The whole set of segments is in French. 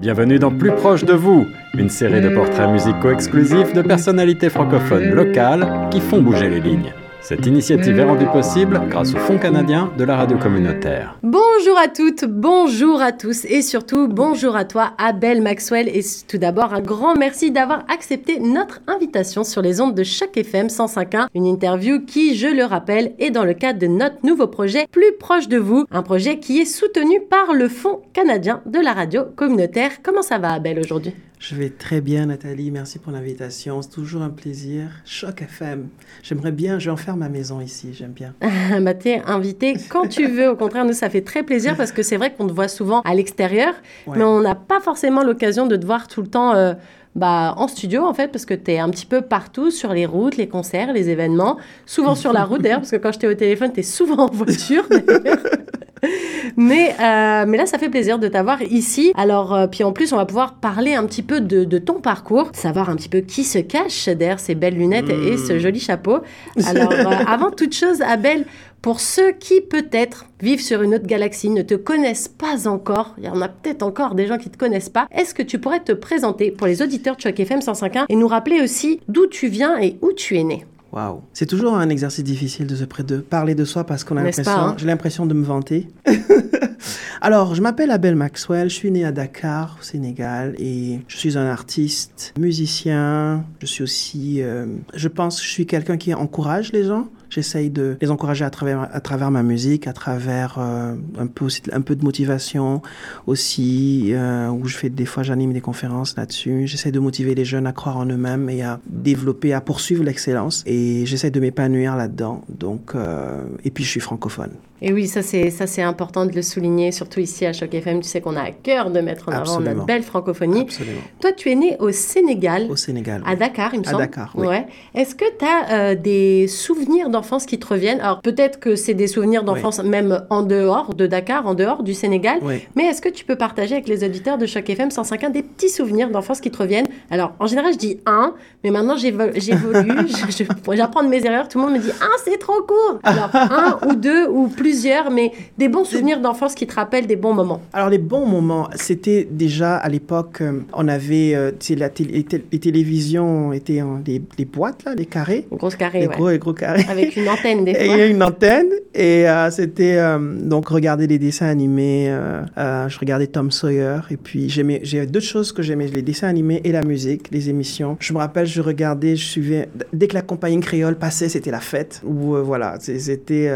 Bienvenue dans Plus proche de vous, une série de portraits musicaux exclusifs de personnalités francophones locales qui font bouger les lignes. Cette initiative est rendue possible grâce au Fonds canadien de la radio communautaire. Bonjour à toutes, bonjour à tous et surtout bonjour à toi Abel Maxwell et tout d'abord un grand merci d'avoir accepté notre invitation sur les ondes de chaque FM 105.1, une interview qui, je le rappelle, est dans le cadre de notre nouveau projet Plus proche de vous, un projet qui est soutenu par le Fonds canadien de la radio communautaire. Comment ça va Abel aujourd'hui? Je vais très bien, Nathalie. Merci pour l'invitation. C'est toujours un plaisir. Choc FM. J'aimerais bien, je vais en faire ma maison ici. J'aime bien. bah, t'es invité quand tu veux. Au contraire, nous, ça fait très plaisir parce que c'est vrai qu'on te voit souvent à l'extérieur, mais on n'a pas forcément l'occasion de te voir tout le temps. Euh, bah, en studio, en fait, parce que tu es un petit peu partout sur les routes, les concerts, les événements. Souvent sur la route, d'ailleurs, parce que quand j'étais au téléphone, tu es souvent en voiture. mais, euh, mais là, ça fait plaisir de t'avoir ici. Alors, euh, puis en plus, on va pouvoir parler un petit peu de, ton parcours, savoir un petit peu qui se cache derrière ces belles lunettes et ce hmm. joli chapeau. Alors, euh, avant toute chose, Abel, pour ceux qui peut-être vivent sur une autre galaxie, ne te connaissent pas encore, il y en a peut-être encore des gens qui ne te connaissent pas, est-ce que tu pourrais te présenter pour les auditeurs de Choc FM 105.1 et nous rappeler aussi d'où tu viens et où tu es né? Waouh. C'est toujours un exercice difficile de se de parler de soi parce qu'on a l'impression, hein? j'ai l'impression de me vanter. Alors, je m'appelle Abel Maxwell, je suis né à Dakar, au Sénégal, et je suis un artiste, musicien. Je suis aussi, euh, je pense, que je suis quelqu'un qui encourage les gens. J'essaye de les encourager à travers, à travers ma musique, à travers euh, un, peu un peu de motivation aussi, euh, où je fais des fois j'anime des conférences là-dessus. J'essaie de motiver les jeunes à croire en eux-mêmes et à développer, à poursuivre l'excellence. Et j'essaie de m'épanouir là-dedans. Donc, euh, et puis je suis francophone. Et oui, ça c'est ça c'est important de le souligner, surtout ici à Choc FM. Tu sais qu'on a à cœur de mettre en avant notre belle francophonie. Absolument. Toi, tu es né au Sénégal. Au Sénégal. À Dakar, il me semble. À Dakar, oui. Ouais. Est-ce que tu as des souvenirs d'enfance qui te reviennent. Alors peut-être que c'est des souvenirs d'enfance même en dehors de Dakar, en dehors du Sénégal. Mais est-ce que tu peux partager avec les auditeurs de Choc FM 105.1 des petits souvenirs d'enfance qui te reviennent? Alors en général je dis un, mais maintenant j'évolue, j'apprends de mes erreurs. Tout le monde me dit un c'est trop court. Alors un ou deux ou plusieurs, mais des bons souvenirs d'enfance qui te rappellent des bons moments. Alors les bons moments, c'était déjà à l'époque, euh, on avait euh, la les télévisions étaient en, les, les, boîtes là, les carrés. Les grosses carrés, les gros et gros carrés. Avec une antenne il y a une antenne et euh, c'était euh, donc regarder les dessins animés. Euh, je regardais Tom Sawyer et puis j'aimais, j'ai deux choses que j'aimais les dessins animés et la musique, les émissions. Je me rappelle, je regardais, je suivais dès que la compagnie créole passait, c'était la fête. Ou voilà, c'était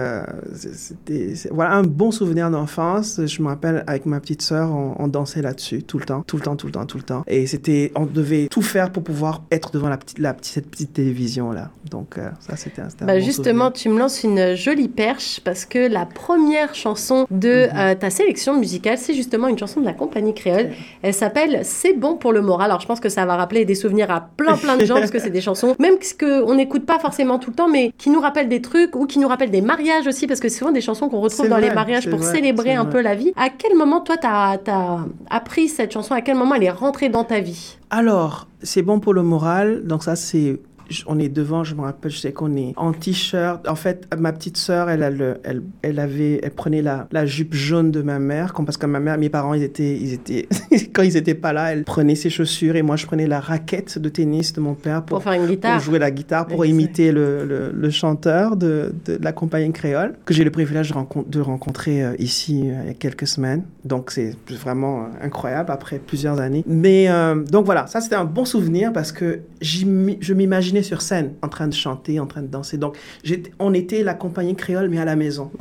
c'était voilà un bon souvenir d'enfance. Je me rappelle avec ma petite sœur, on, dansait là-dessus tout le temps, tout le temps, tout le temps, tout le temps. Et c'était, on devait tout faire pour pouvoir être devant la petite, la petite cette petite télévision là. Donc ça c'était un, bah, bon justement, tu me lances une jolie perche parce que la première chanson de mhm. euh, ta sélection musicale, c'est justement une chanson de la compagnie créole. Elle s'appelle C'est bon pour le moral. Alors je pense que ça va rappeler des souvenirs à plein plein de gens parce que c'est des chansons, même qu'on n'écoute pas forcément tout le temps, mais qui nous rappellent des trucs ou qui nous rappellent des mariages aussi parce que c'est souvent des chansons qu'on retrouve dans les mariages pour célébrer un peu la vie. À quel moment toi tu as, as appris cette chanson? À quel moment elle est rentrée dans ta vie? Alors, c'est bon pour le moral. Donc ça c'est on est devant, je me rappelle, je sais qu'on est en t-shirt. En fait, ma petite sœur, elle, elle, elle, avait, elle prenait la, la, jupe jaune de ma mère, parce que ma mère, mes parents, ils étaient, ils étaient, quand ils étaient pas là, elle prenait ses chaussures et moi, je prenais la raquette de tennis de mon père pour, faire une guitare. pour jouer la guitare, pour imiter le, le, chanteur de, de, la compagnie créole que j'ai le privilège de, de rencontrer euh, ici euh, il y a quelques semaines. Donc, c'est vraiment euh, incroyable après plusieurs années. Mais donc voilà, ça c'était un bon souvenir parce que je m'imaginais sur scène, en train de chanter, en train de danser. Donc, on était la compagnie créole, mais à la maison.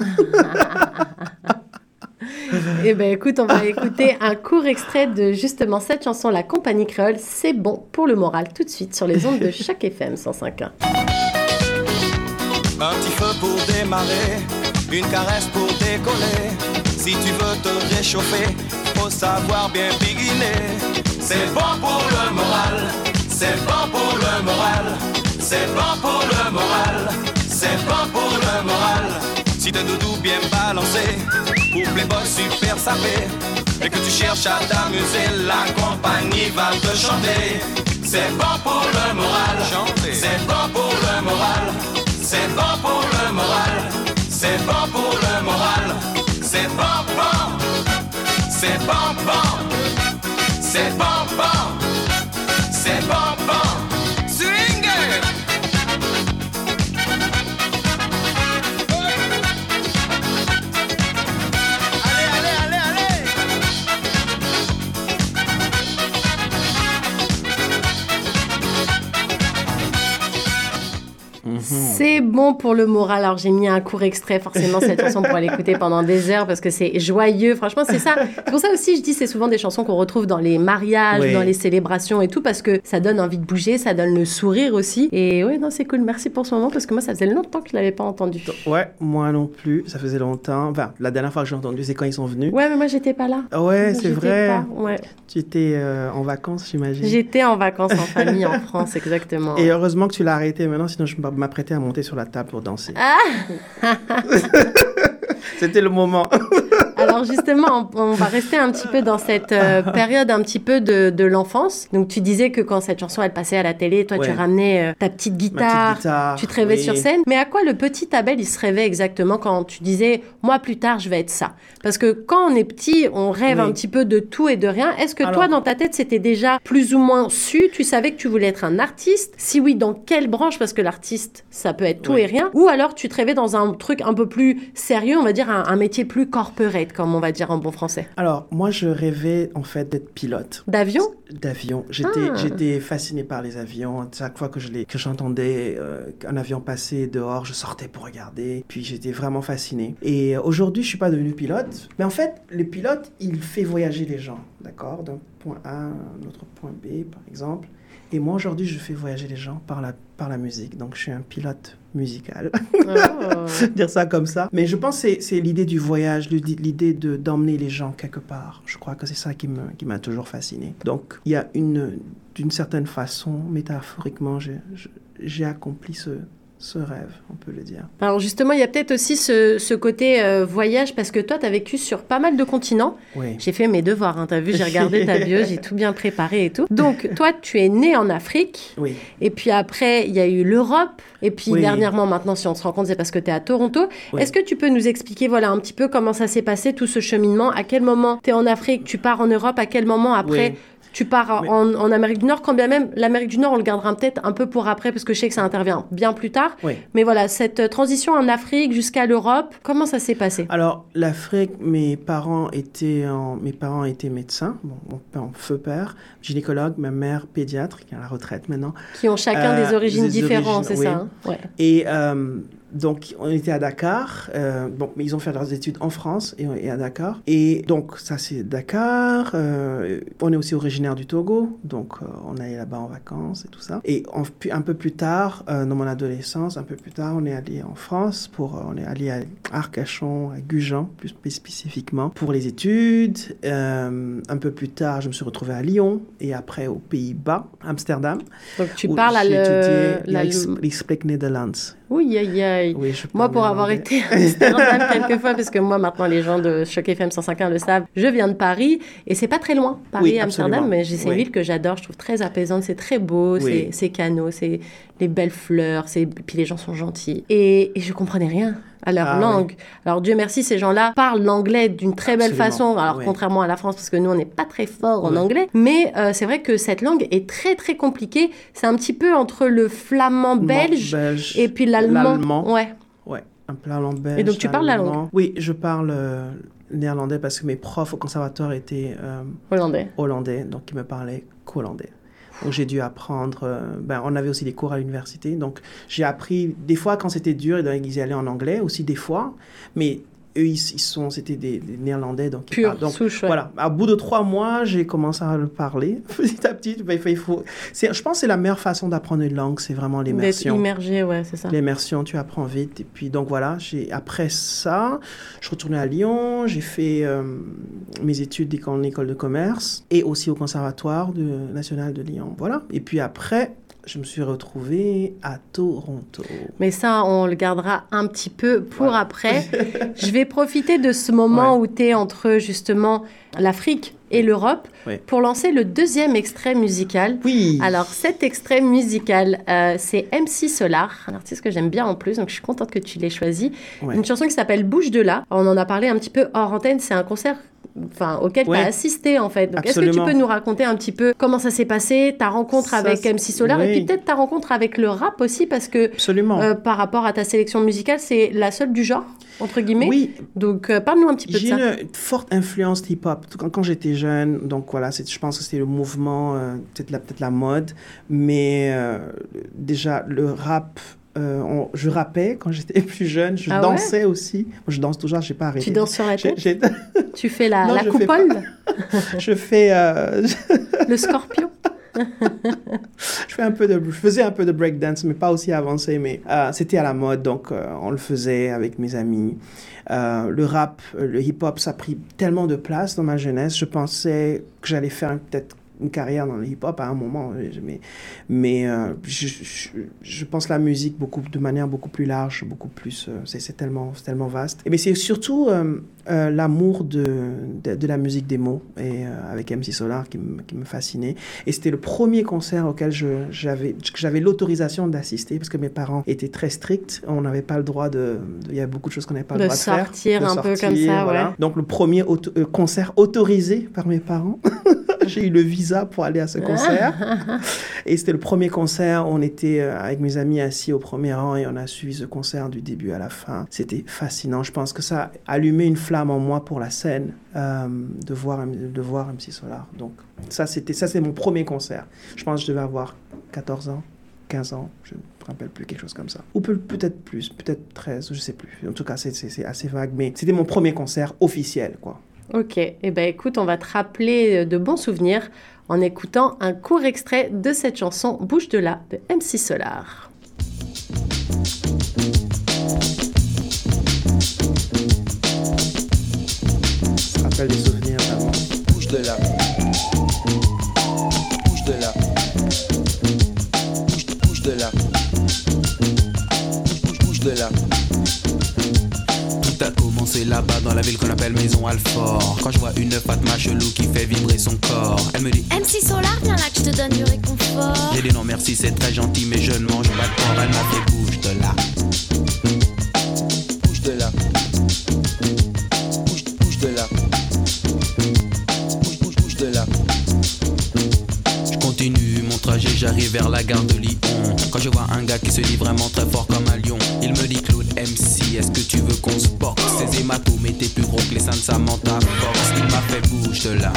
Eh bien, écoute, on va écouter un court extrait de justement cette chanson, La Compagnie Créole. C'est bon pour le moral, tout de suite sur les ondes de chaque FM 105.1. Un petit feu pour démarrer, une caresse pour décoller. Si tu veux te réchauffer, faut savoir bien biguiner. C'est bon pour le moral, c'est bon pour le moral. C'est bon pour le moral, c'est bon pour le moral. Si t'es doudou bien balancé, pour Playboy super sapé, et que tu cherches à t'amuser, la compagnie va te chanter. C'est bon pour le moral, c'est bon pour le moral, c'est bon pour le moral, c'est bon pour le moral, c'est bon bon, c'est bon bon, c'est bon, bon, c'est bon, bon. C'est bon pour le moral. Alors j'ai mis un court extrait forcément cette chanson pour l'écouter pendant des heures parce que c'est joyeux. Franchement, c'est ça. C'est pour ça aussi je dis c'est souvent des chansons qu'on retrouve dans les mariages, dans les célébrations et tout parce que ça donne envie de bouger, ça donne le sourire aussi. Et ouais, non, c'est cool. Merci pour ce moment parce que moi ça faisait longtemps que je l'avais pas entendu. Ouais, moi non plus. Ça faisait longtemps. Enfin, la dernière fois que j'ai entendu, c'est quand ils sont venus. Ouais, mais moi j'étais pas là. Ouais, c'est vrai. Pas. Ouais. Tu étais euh, en vacances, j'imagine. J'étais en vacances en famille en France, exactement. Et heureusement que tu l'as arrêté maintenant, sinon je m'apprêtais à monter sur la table pour danser. Ah C'était le moment. Alors justement, on, va rester un petit peu dans cette euh, période un petit peu de, de l'enfance. Donc tu disais que quand cette chanson elle passait à la télé, toi tu ramenais euh, ta petite guitare, tu te rêvais sur scène. Mais à quoi le petit Abel il se rêvait exactement quand tu disais moi plus tard je vais être ça Parce que quand on est petit, on rêve un petit peu de tout et de rien. Est-ce que toi dans ta tête c'était déjà plus ou moins su? Tu savais que tu voulais être un artiste? Si oui, dans quelle branche? Parce que l'artiste ça peut être tout et rien. Ou alors tu te rêvais dans un truc un peu plus sérieux, on va dire un, un métier plus corporate comme on va dire en bon français Alors, moi, je rêvais en fait d'être pilote. D'avion? D'avion. J'étais, ah. j'étais fasciné par les avions. Chaque fois que, je que j'entendais euh, un avion passer dehors, je sortais pour regarder. Puis j'étais vraiment fasciné. Et aujourd'hui, je suis pas devenu pilote. Mais en fait, le pilote, il fait voyager les gens, d'accord? D'un point A à un autre point B, par exemple. Et moi, aujourd'hui, je fais voyager les gens par la, par la musique. Donc, je suis un pilote musical. Oh. Dire ça comme ça. Mais je pense que c'est l'idée du voyage, l'idée d'emmener les gens quelque part. Je crois que c'est ça qui m'a qui toujours fasciné. Donc, il y a une, d'une certaine façon, métaphoriquement, j'ai accompli ce, ce rêve, on peut le dire. Alors justement, il y a peut-être aussi ce, côté euh, voyage, parce que toi, tu as vécu sur pas mal de continents. Oui. J'ai fait mes devoirs, hein, tu as vu, j'ai regardé ta bio, j'ai tout bien préparé et tout. Donc, toi, tu es né en Afrique. Oui. Et puis après, il y a eu l'Europe. Et puis dernièrement, maintenant, si on se rend compte, c'est parce que tu es à Toronto. Est-ce que tu peux nous expliquer, voilà, un petit peu comment ça s'est passé, tout ce cheminement? À quel moment tu es en Afrique, tu pars en Europe? À quel moment après tu pars en, Amérique du Nord, quand bien même l'Amérique du Nord, on le gardera peut-être un peu pour après, parce que je sais que ça intervient bien plus tard. Mais voilà, cette euh, transition en Afrique jusqu'à l'Europe, comment ça s'est passé? Alors, l'Afrique, mes parents étaient, en, mes parents étaient médecins, bon, mon père, feu père, gynécologue, ma mère pédiatre, qui est à la retraite maintenant. Qui ont chacun des euh, origines différentes, c'est ça hein? Et euh, donc, on était à Dakar. Euh, bon, mais ils ont fait leurs études en France et, à Dakar. Et donc, ça, c'est Dakar. Euh, on est aussi originaire du Togo. Donc, euh, on allait là-bas en vacances et tout ça. Et un peu plus tard, dans mon adolescence, un peu plus tard, on est allé en France pour, on est allé à Arcachon, à Gujan, plus spécifiquement, pour les études. un peu plus tard, je me suis retrouvé à Lyon et après aux Pays-Bas, Amsterdam. Donc, tu parles à l'Explique Netherlands. Oui, aïe, aïe. moi, pour avoir été à Amsterdam quelques fois, parce que moi, maintenant, les gens de Choc FM 105.1 le savent, je viens de Paris et c'est pas très loin, Paris, Amsterdam, mais c'est une ville que j'adore, je trouve très apaisante, c'est très beau, c'est canaux, c'est les belles fleurs, puis les gens sont gentils. Et, et je comprenais rien à leur ah langue. Alors Dieu merci, ces gens-là parlent l'anglais d'une très belle façon. Alors contrairement à la France, parce que nous on n'est pas très fort en anglais, mais euh, c'est vrai que cette langue est très très compliquée. C'est un petit peu entre le flamand belge, et puis l'allemand. Ouais. Ouais, un flamand belge. Et donc tu parles la langue Oui, je parle euh, néerlandais parce que mes profs au conservatoire étaient euh, hollandais. Hollandais, donc ils me parlaient qu'hollandais. Donc j'ai dû apprendre. Euh, ben, on avait aussi des cours à l'université. Donc j'ai appris, des fois quand c'était dur, ils allaient en anglais aussi, des fois. Mais eux, ils, sont, c'était des, Néerlandais, donc Pure donc, souche, voilà. À bout de trois mois, j'ai commencé à le parler petit à petit. Ben, il faut, je pense que c'est la meilleure façon d'apprendre une langue, c'est vraiment l'immersion. immergé, ouais, c'est ça. L'immersion, tu apprends vite. Et puis donc voilà, j'ai après ça, je suis retourné à Lyon, j'ai fait euh, mes études en école de commerce et aussi au conservatoire de, national de Lyon. Voilà. Et puis après, je me suis retrouvée à Toronto. Mais ça, on le gardera un petit peu pour après. je vais profiter de ce moment où tu es entre justement l'Afrique et l'Europe pour lancer le deuxième extrait musical. Oui. Alors cet extrait musical, euh, c'est MC Solar, un artiste que j'aime bien en plus, donc je suis contente que tu l'aies choisi. Une chanson qui s'appelle Bouge de là. On en a parlé un petit peu hors antenne, c'est un concert enfin, auquel tu as assisté en fait. Donc, est-ce que tu peux nous raconter un petit peu comment ça s'est passé, ta rencontre avec MC Solar et puis peut-être ta rencontre avec le rap aussi parce que Absolument. par rapport à ta sélection musicale, c'est la seule du genre entre guillemets. Oui. Donc, parle-nous un petit peu de ça. J'ai une forte influence hip-hop quand, quand j'étais jeune. Donc, voilà, je pense que c'était le mouvement, peut-être la, peut la mode. Mais déjà, le rap euh, je rappais quand j'étais plus jeune, je ah dansais aussi. Je danse toujours, j'ai pas arrêté. Tu danses sur la tête Tu fais la, la coupole Je fais... Euh, le scorpion je, fais un peu de, je faisais un peu de breakdance, mais pas aussi avancé, mais euh, c'était à la mode, donc on le faisait avec mes amis. le rap, le hip-hop, ça a pris tellement de place dans ma jeunesse. Je pensais que j'allais faire peut-être une carrière dans le hip-hop à un moment, mais, mais euh, je, je, pense la musique beaucoup, de manière beaucoup plus large, beaucoup plus, euh, c'est tellement, tellement vaste. Et mais c'est surtout euh, l'amour de, de, la musique des mots et avec MC Solar qui, qui me fascinait. Et c'était le premier concert auquel j'avais l'autorisation d'assister parce que mes parents étaient très stricts. On n'avait pas le droit de, il y a beaucoup de choses qu'on n'avait pas le droit de faire. Sortir un peu comme ça, voilà. Donc le premier concert autorisé par mes parents. J'ai eu le visa pour aller à ce concert. et c'était le premier concert. On était euh, avec mes amis assis au premier rang et on a suivi ce concert du début à la fin. C'était fascinant. Je pense que ça a allumé une flamme en moi pour la scène euh, de, voir, de voir MC Solar. Donc ça, c'était ça, c'est mon premier concert. Je pense que je devais avoir 14 ans. 15 ans, je ne me rappelle plus, quelque chose comme ça. Ou peut-être plus, peut-être 13, je ne sais plus. En tout cas, c'est assez vague, mais c'était mon premier concert officiel, quoi. Ok, et eh ben écoute, on va te rappeler euh, de bons souvenirs en écoutant un court extrait de cette chanson Bouge de là de MC Solar. Ça rappelle des souvenirs vraiment. Bouge de là. Bouge de là. Bouge, bouge de là. Bouge, bouge de là c'est là-bas dans la ville qu'on appelle Maison Alfort. Quand je vois une Fatma chelou qui fait vibrer son corps, elle me dit MC Solar, viens là que je te donne du réconfort. J'ai dit non merci, c'est très gentil, mais je ne mange pas de porc. Elle m'a fait bouge de là. Bouge de là. Bouge, bouge de là. Bouge, bouge, bouge de là. Je continue mon trajet, j'arrive vers la gare de Lyon. Quand je vois un gars qui se dit vraiment très fort comme un lion, il me dit Claude MC, est-ce que tu veux qu'on se boxe? Ces hématomes étaient plus gros que les seins de Samantha Fox. Il m'a fait bouge de là.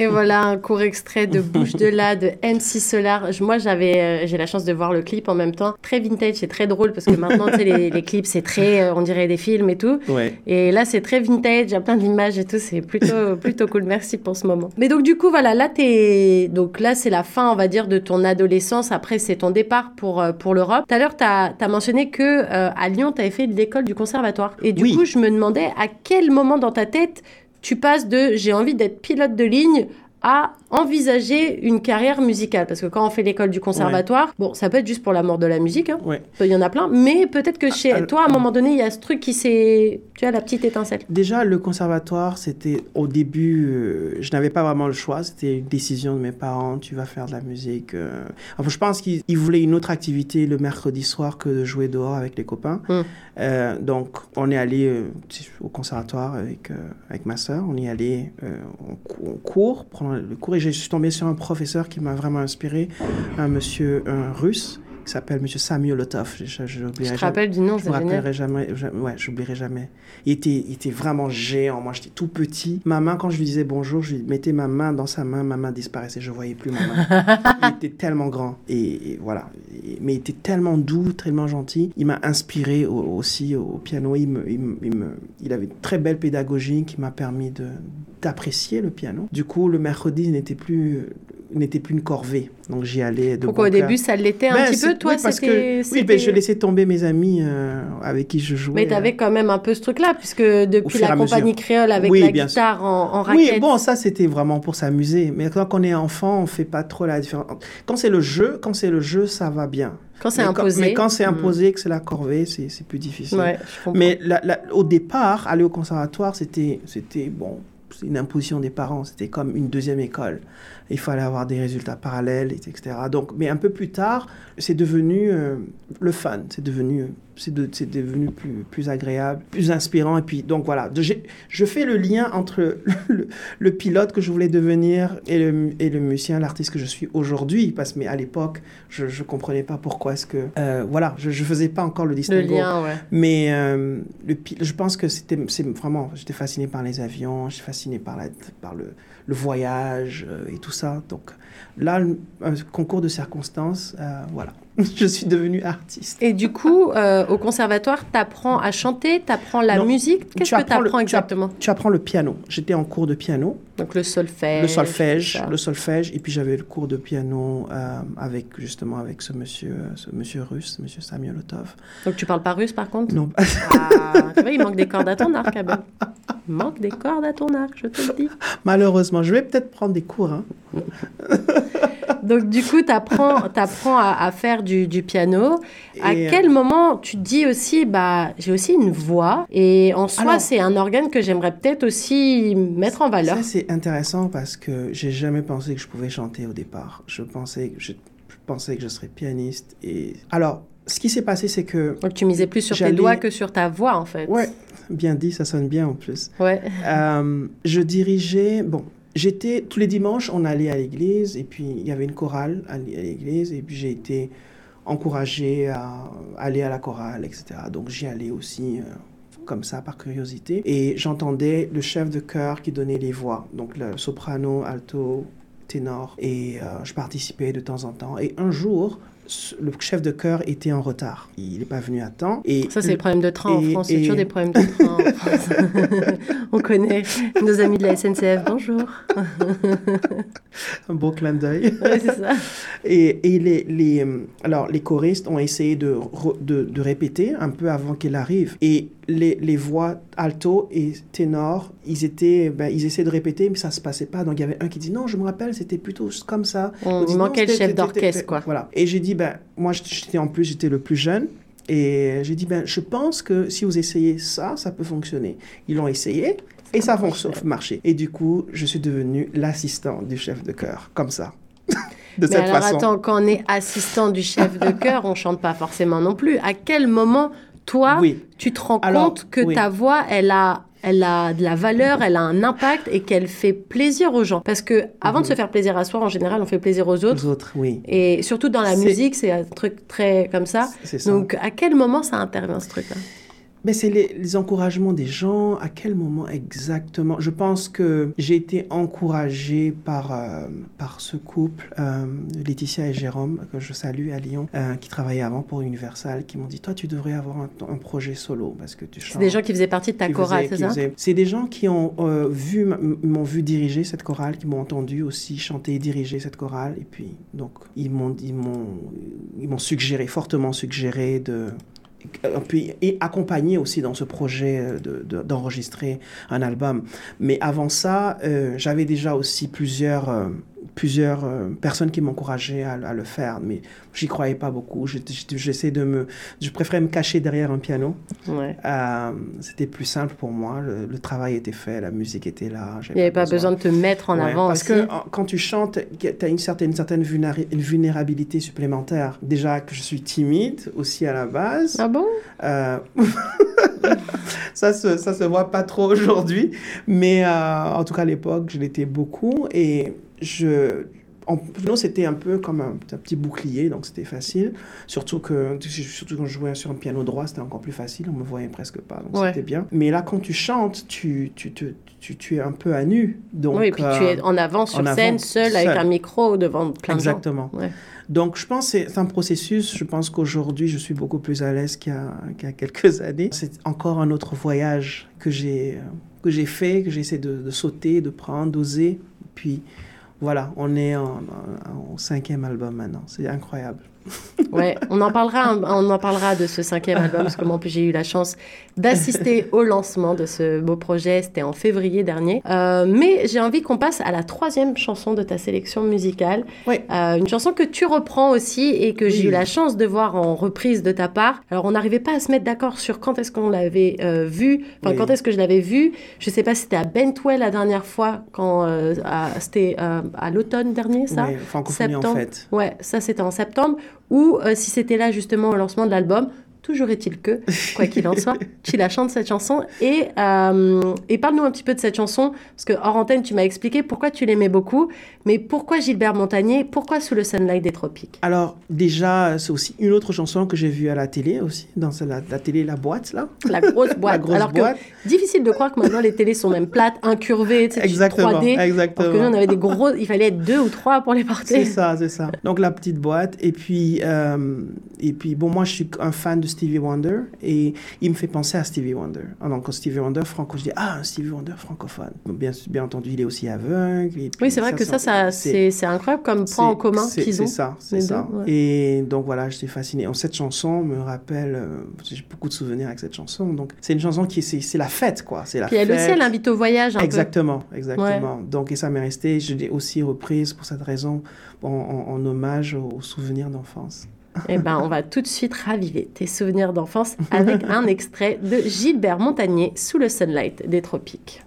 Et voilà un court extrait de Bouche de là de MC Solar. Moi, j'avais, euh, j'ai la chance de voir le clip en même temps. Très vintage, c'est très drôle parce que maintenant, tu sais, les, les, clips, c'est très, euh, on dirait des films et tout. Et là, c'est très vintage, il y a plein d'images et tout. C'est plutôt, plutôt cool. Merci pour ce moment. Mais donc, du coup, voilà, là, t'es, donc là, c'est la fin, on va dire, de ton adolescence. Après, c'est ton départ pour, euh, pour l'Europe. Tout à l'heure, tu as, mentionné que à Lyon, tu avais fait l'école du conservatoire. Et du coup, je me demandais à quel moment dans ta tête tu passes de j'ai envie d'être pilote de ligne à envisager une carrière musicale Parce que quand on fait l'école du conservatoire, bon, ça peut être juste pour l'amour de la musique, hein. il y en a plein, mais peut-être que chez toi, à un moment donné, il y a ce truc qui s'est... Tu as la petite étincelle. Déjà, le conservatoire, c'était au début, euh, je n'avais pas vraiment le choix, c'était une décision de mes parents, tu vas faire de la musique. Euh. Enfin, je pense qu'ils voulaient une autre activité le mercredi soir que de jouer dehors avec les copains. Hum. Euh, donc, on est allé au conservatoire avec, avec ma soeur, on y allait en, cours, le cours et je suis tombé sur un professeur qui m'a vraiment inspiré, un monsieur russe qui s'appelle Monsieur Samuel Lotov. Je, je, je te rappelle du nom, je me rappellerai jamais. ouais, j'oublierai jamais. Il était, il était vraiment géant. Moi, j'étais tout petit. Ma main, quand je lui disais bonjour, je lui mettais ma main dans sa main, ma main disparaissait. Je voyais plus ma main. il était tellement grand et, voilà. mais il était tellement doux, tellement gentil. Il m'a inspiré aussi au piano. Il me, il, me, il, avait une très belle pédagogie qui m'a permis de d'apprécier le piano. Du coup, le mercredi n'était plus n'était plus une corvée. Donc j'y allais de Pourquoi au début ça l'était un ben, petit peu toi oui, parce que oui, ben, je laissais tomber mes amis euh, avec qui je jouais. Mais tu avais euh, quand même un peu ce truc là puisque depuis la compagnie créole avec la guitare en, en, raquette. Oui, bon ça c'était vraiment pour s'amuser. Mais quand on est enfant, on fait pas trop la différence. Quand c'est le jeu, quand c'est le jeu, ça va bien. Quand c'est imposé. mais quand c'est hmm. imposé, que c'est la corvée, c'est plus difficile. Ouais, mais au départ, aller au conservatoire, c'était bon, c'est une imposition des parents, c'était comme une deuxième école. Il fallait avoir des résultats parallèles, etc. Donc, mais un peu plus tard, c'est devenu euh, le fun, c'est devenu, c'est devenu plus, plus agréable, plus inspirant. Et puis, donc voilà, je fais le lien entre le, pilote que je voulais devenir et le, et le musicien, l'artiste que je suis aujourd'hui. Parce que, mais à l'époque, je ne comprenais pas pourquoi est-ce que. Euh, voilà, je ne faisais pas encore le distinguo. Le lien, ouais. Mais euh, le, je pense que c'était vraiment. J'étais fasciné par les avions, j'étais fasciné par, la, par le, le voyage et tout ça. Donc là, un concours de circonstances, voilà. je suis devenue artiste. Et du coup, euh, au conservatoire, tu apprends à chanter, tu apprends la musique. Qu'est-ce que tu apprends exactement? tu, apprends le piano. J'étais en cours de piano. Donc le solfège. Le solfège, le solfège. Et puis j'avais le cours de piano euh, avec justement avec ce monsieur, ce monsieur russe, monsieur Samuelotov. Donc tu parles pas russe par contre? Non. Ah, il manque des cordes à ton arc, manque des cordes à ton arc, je te le dis. Malheureusement, je vais peut-être prendre des cours. Hein. Donc, du coup, tu apprends, à, faire du, piano. à euh, quel moment tu te dis aussi, bah, j'ai aussi une voix et en soi, c'est un organe que j'aimerais peut-être aussi mettre en valeur. Ça, c'est intéressant parce que j'ai jamais pensé que je pouvais chanter au départ. Je pensais, je, pensais que je serais pianiste. Et alors, ce qui s'est passé, c'est que. Donc, tu misais plus sur tes doigts que sur ta voix, en fait. Ouais, bien dit, ça sonne bien en plus. Ouais. Euh, je dirigeais. Bon, J'étais tous les dimanches, on allait à l'église et puis il y avait une chorale à l'église et puis j'ai été encouragé à aller à la chorale, etc. Donc j'y allais aussi euh, comme ça par curiosité et j'entendais le chef de chœur qui donnait les voix, donc le soprano, alto, ténor et euh, je participais de temps en temps. Et un jour, le chef de chœur était en retard. Il n'est pas venu à temps. Et ça, c'est le problème de train en France. C'est toujours des problèmes de train en France. On connaît nos amis de la SNCF. Bonjour. Un beau clin d'œil. Oui, c'est ça. Et, et les, les, alors, les choristes ont essayé de, de, de répéter un peu avant qu'il arrive. Et les, les, voix alto et ténor, ils étaient, ben, ils essaient de répéter, mais ça se passait pas. Donc il y avait un qui dit non, je me rappelle, c'était plutôt comme ça. On dit, manquait le chef d'orchestre, quoi. Voilà. Et j'ai dit ben moi j'étais en plus j'étais le plus jeune. Et j'ai dit, ben, je pense que si vous essayez ça, ça peut fonctionner. Ils l'ont essayé et ça a marché. Et du coup, je suis devenu l'assistant du chef de chœur, comme ça. de Mais alors, attends, quand on est assistant du chef de chœur, on chante pas forcément non plus. À quel moment toi, tu te rends compte que ta voix, elle a elle a de la valeur, elle a un impact et qu'elle fait plaisir aux gens. Parce que avant de mhm. se faire plaisir à soi, en général, on fait plaisir aux autres. Aux autres, oui. Et surtout dans la musique, c'est un truc très comme ça. ça. Donc, à quel moment ça intervient ce truc-là? Mais c'est les, encouragements des gens. À quel moment exactement? Je pense que j'ai été encouragée par, euh, par ce couple, euh, Laetitia et Jérôme, que je salue à Lyon, euh, qui travaillaient avant pour Universal, qui m'ont dit Toi, tu devrais avoir un, projet solo parce que tu chantes. C'est des gens qui faisaient partie de ta chorale, c'est ça? C'est des gens qui ont vu, m'ont vu diriger cette chorale, qui m'ont entendu aussi chanter et diriger cette chorale. Et puis, donc, ils m'ont, ils m'ont, ils m'ont suggéré, fortement suggéré de puis, et accompagné aussi dans ce projet euh, d'enregistrer un album. Mais avant ça, euh, j'avais déjà aussi plusieurs, euh, plusieurs personnes qui m'encourageaient à, à, le faire, mais j'y croyais pas beaucoup. J'essaie de me, je préférais me cacher derrière un piano. Ouais. C'était plus simple pour moi. Le, travail était fait, la musique était là. Il n'y avait pas besoin. de te mettre en avant parce que quand tu chantes, tu as une certaine, une certaine vulnérabilité supplémentaire. Déjà que je suis timide aussi à la base. Ah bon? Euh, ça se, ça se voit pas trop aujourd'hui, mais euh, en tout cas à l'époque, je l'étais beaucoup et je, en c'était un peu comme un, petit bouclier, donc c'était facile. Surtout que surtout quand je jouais sur un piano droit, c'était encore plus facile, on me voyait presque pas, donc c'était bien. Mais là, quand tu chantes, tu, tu, tu, tu, es un peu à nu. Donc, oui, et puis tu es en avant sur scène, seul, avec un micro devant plein de gens. Exactement. Donc, je pense que c'est un processus. Je pense qu'aujourd'hui, je suis beaucoup plus à l'aise qu'il y, a quelques années. C'est encore un autre voyage que j'ai que j'ai fait, que j'essaie de, de, sauter, de prendre, d'oser. Puis, voilà, on est en, cinquième album maintenant. C'est incroyable. Ouais, on en parlera, on en parlera de ce cinquième album parce que moi, j'ai eu la chance d'assister au lancement de ce beau projet. C'était en février dernier. Euh, mais j'ai envie qu'on passe à la troisième chanson de ta sélection musicale. Oui. Euh, une chanson que tu reprends aussi et que j'ai eu la chance de voir en reprise de ta part. Alors, on n'arrivait pas à se mettre d'accord sur quand est-ce qu'on l'avait euh, vu, enfin, quand est-ce que je l'avais vu. Je sais pas si c'était à Bentwell la dernière fois, quand c'était à l'automne dernier, ça? Francophonie en fait. Ouais, ça c'était en septembre. Ou si c'était là justement au lancement de l'album. Toujours est-il que, quoi qu'il en soit, tu la chantes cette chanson. Et, euh, et parle-nous un petit peu de cette chanson, parce que hors antenne, tu m'as expliqué pourquoi tu l'aimais beaucoup, mais pourquoi Gilbert Montagnier, pourquoi Sous le Sunlight des Tropiques? Alors, déjà, c'est aussi une autre chanson que j'ai vue à la télé aussi, dans la, la télé, la boîte, là. La grosse boîte. la grosse Alors boîte. que, difficile de croire que maintenant les télés sont même plates, incurvées, tu sais, Exactement, 3D. exactement. Alors que nous, on avait des gros, il fallait être deux ou trois pour les porter. C'est ça, c'est ça. Donc la petite boîte. Et puis, euh, et puis, bon, moi, je suis un fan de Stevie Wonder et il me fait penser à Stevie Wonder. Alors, quand Stevie Wonder franco, je dis, ah, un Stevie Wonder francophone. Bien, bien entendu, il est aussi aveugle. et Oui, c'est vrai que ça, ça c'est incroyable comme point en commun qu'ils ont. C'est ça, c'est ça. deux, ouais. Et donc voilà, j'étais fasciné. Cette chanson me rappelle, euh, j'ai beaucoup de souvenirs avec cette chanson. Donc c'est une chanson qui, c'est la fête, quoi. C'est la Puis elle fête. aussi, elle invite au voyage un Exactement, exactement. Donc, et ça m'est resté, je l'ai aussi reprise pour cette raison, en, en- en hommage aux, aux souvenirs d'enfance. Eh ben, on va tout de suite raviver tes souvenirs d'enfance avec un extrait de Gilbert Montagnier, Sous le Sunlight des Tropiques.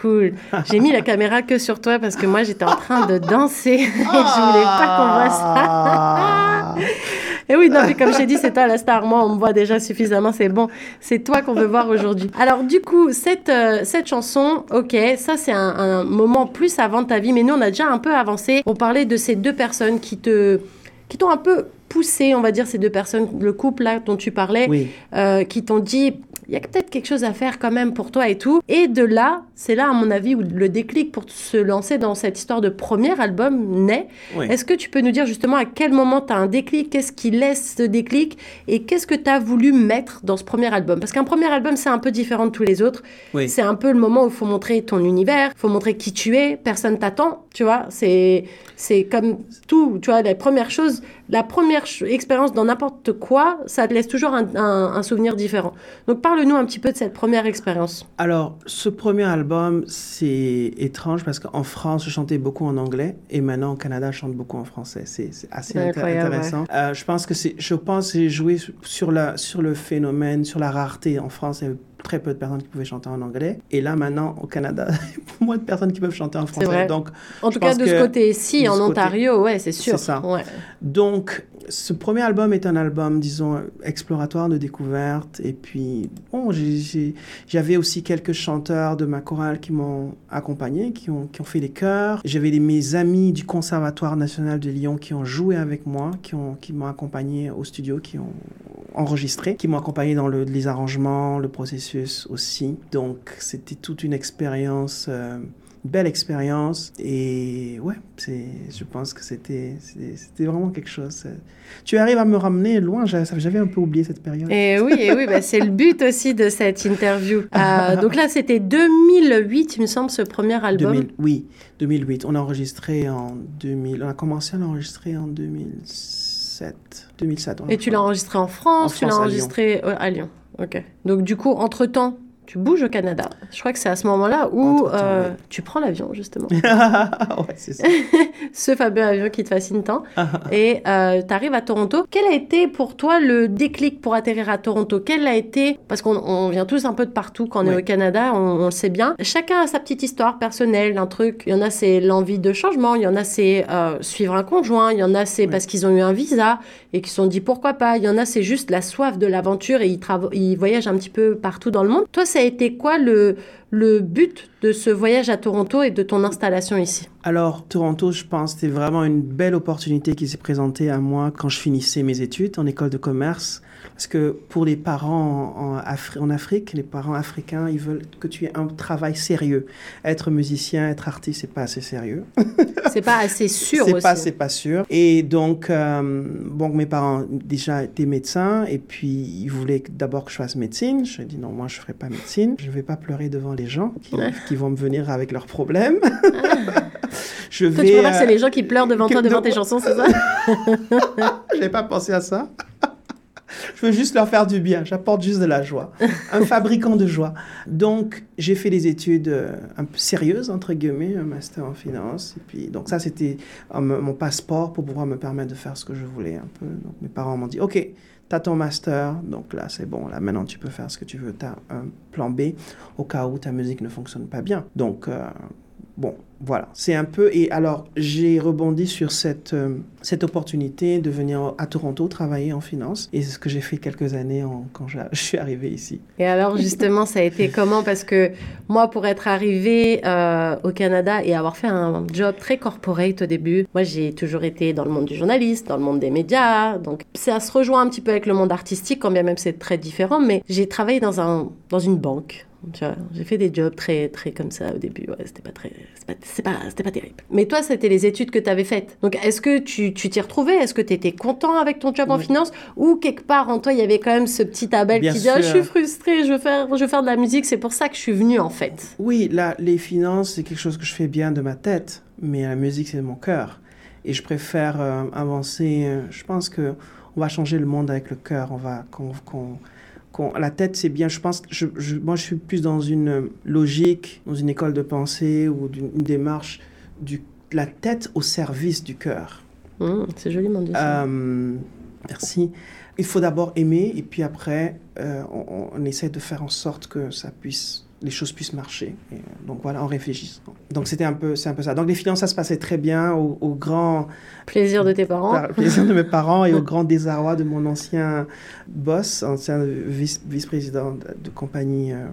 Cool. J'ai mis la caméra que sur toi parce que moi j'étais en train de danser et je voulais pas qu'on voit ça. Et oui, non, mais comme je t'ai dit, c'est toi la star. Moi, on me voit déjà suffisamment, c'est bon. C'est toi qu'on veut voir aujourd'hui. Alors, du coup, cette, euh, cette chanson, ok, ça c'est un, un moment plus avant de ta vie, mais nous on a déjà un peu avancé. On parlait de ces deux personnes qui te qui t'ont un peu poussé, on va dire, ces deux personnes, le couple là dont tu parlais, Oui. euh, qui t'ont dit il y a peut-être quelque chose à faire quand même pour toi et tout. Et de là, c'est là, à mon avis, où le déclic pour se lancer dans cette histoire de premier album naît. Oui. Est-ce que tu peux nous dire justement à quel moment tu as un déclic? Qu'est-ce qui laisse ce déclic? Et qu'est-ce que tu as voulu mettre dans ce premier album? Parce qu'un premier album, c'est un peu différent de tous les autres. Oui. C'est un peu le moment où il faut montrer ton univers, il faut montrer qui tu es, personne t'attend, tu vois. C'est, c'est comme tout, tu vois, la première chose, la première expérience dans n'importe quoi, ça te laisse toujours un, un- un souvenir différent. Donc parle-nous un petit peu de cette première expérience. Alors, ce premier album, c'est étrange parce qu'en France, je chantais beaucoup en anglais et maintenant au Canada, je chante beaucoup en français. C'est c'est assez intéressant. Euh, je pense que c'est, je pense que j'ai joué sur, la, sur le phénomène, sur la rareté. En France, il y très peu de personnes qui pouvaient chanter en anglais. Et là, maintenant, au Canada, il y a moins de personnes qui peuvent chanter en français. vrai. Donc, En tout cas, de ce côté-ci, en ce côté- Ontario, ouais, c'est sûr. C'est ça. Ouais. Donc, ce premier album est un album, disons, exploratoire de découverte. Et puis, bon, j'avais aussi quelques chanteurs de ma chorale qui m'ont accompagné, qui ont, qui ont fait les chœurs. J'avais mes amis du Conservatoire national de Lyon qui ont joué avec moi, qui ont- qui m'ont accompagné au studio, qui ont enregistré, qui m'ont accompagné dans le- les arrangements, le processus aussi. Donc, c'était toute une expérience. euh, belle expérience. Et ouais, c'est, je pense que c'était, vraiment quelque chose. Tu arrives à me ramener loin, j'avais un peu oublié cette période. Et oui, et oui bah, c'est le but aussi de cette interview. Euh, donc là, c'était 2008, il me semble, ce premier album. oui, 2008. On a enregistré en 2000, on a commencé à l'enregistrer en 2007. 2007 et tu l'as enregistré en France, tu l'as enregistré à Lyon. Ok. Donc du coup, entre-temps, tu bouges au Canada. Je crois que c'est à ce moment-là où euh, tu prends l'avion, justement. ouais, c'est ça. ce fameux avion qui te fascine tant. et euh, tu arrives à Toronto. Quel a été pour toi le déclic pour atterrir à Toronto? Quel a été, parce qu'on vient tous un peu de partout quand on est au Canada, on, le sait bien. Chacun a sa petite histoire personnelle, un truc. Il y en a, c'est l'envie de changement. Il y en a, c'est euh, suivre un conjoint. Il y en a, c'est parce qu'ils ont eu un visa et qu'ils se sont dit pourquoi pas. Il y en a, c'est juste la soif de l'aventure et ils, ils voyagent un petit peu partout dans le monde. Toi, ça a été quoi le, le but de ce voyage à Toronto et de ton installation ici? Alors, Toronto, je pense, c'était vraiment une belle opportunité qui s'est présentée à moi quand je finissais mes études en école de commerce. Parce que pour les parents en, en, Afrique, les parents africains, ils veulent que tu aies un travail sérieux. Être musicien, être artiste, c'est pas assez sérieux. c'est pas assez sûr c'est Pas, c'est pas sûr. Et donc, euh, bon, mes parents déjà étaient médecins et puis ils voulaient d'abord que je fasse médecine. Je dit non, moi je ferai pas médecine. Je vais pas pleurer devant les gens qui, vont me venir avec leurs problèmes. Ah. je vais. tu c'est les gens qui pleurent devant toi, devant tes chansons, c'est ça J'avais pas pensé à ça. Je veux juste leur faire du bien. J'apporte juste de la joie. Un fabricant de joie. Donc, j'ai fait des études euh, un peu sérieuses, entre guillemets, un master en finance. Et puis, donc ça, c'était euh, mon passeport pour pouvoir me permettre de faire ce que je voulais un peu. Donc, mes parents m'ont dit, OK, tu as ton master, donc là, c'est bon. Là, maintenant, tu peux faire ce que tu veux. Tu as un plan B au cas où ta musique ne fonctionne pas bien. Donc, euh, bon, voilà, c'est un peu. Et alors, j'ai rebondi sur cette, euh, cette opportunité de venir à Toronto travailler en finance. Et c'est ce que j'ai fait quelques années quand je, suis arrivée ici. Et alors, justement, ça a été comment? Parce que moi, pour être arrivée euh, au Canada et avoir fait un job très corporate au début, moi, j'ai toujours été dans le monde du journaliste, dans le monde des médias. Donc, ça se rejoint un petit peu avec le monde artistique, quand bien même c'est très différent. Mais j'ai travaillé dans, un, dans une banque j'ai fait des jobs très, très comme ça au début. Ouais, c'était pas très, c'est pas, c'était pas terrible. Mais toi, c'était les études que tu avais faites. Donc, est-ce que tu, tu t'y retrouvais? Est-ce que tu étais content avec ton job en finance? Ou quelque part en toi, il y avait quand même ce petit Abel qui dit ah, Je suis frustré, je veux, faire, je veux faire de la musique, c'est pour ça que je suis venu en fait. Oui, là, les finances, c'est quelque chose que je fais bien de ma tête, mais la musique, c'est de mon cœur. Et je préfère euh, avancer. Euh, je pense que on va changer le monde avec le cœur. On va. qu'on la tête, c'est bien. Je pense, je, moi, je suis plus dans une logique, dans une école de pensée ou d'une démarche du la tête au service du cœur. Mmh, c'est joliment dit. Euh, merci. Il faut d'abord aimer et puis après, euh, on, on, essaie de faire en sorte que ça puisse les choses puissent marcher. Et euh, donc voilà, en réfléchissant. Donc c'était un peu, c'est un peu ça. Donc les finances, ça se passait très bien au, grand plaisir de tes parents, plaisir de mes parents et au grand désarroi de mon ancien boss, ancien vice-président de, compagnie euh,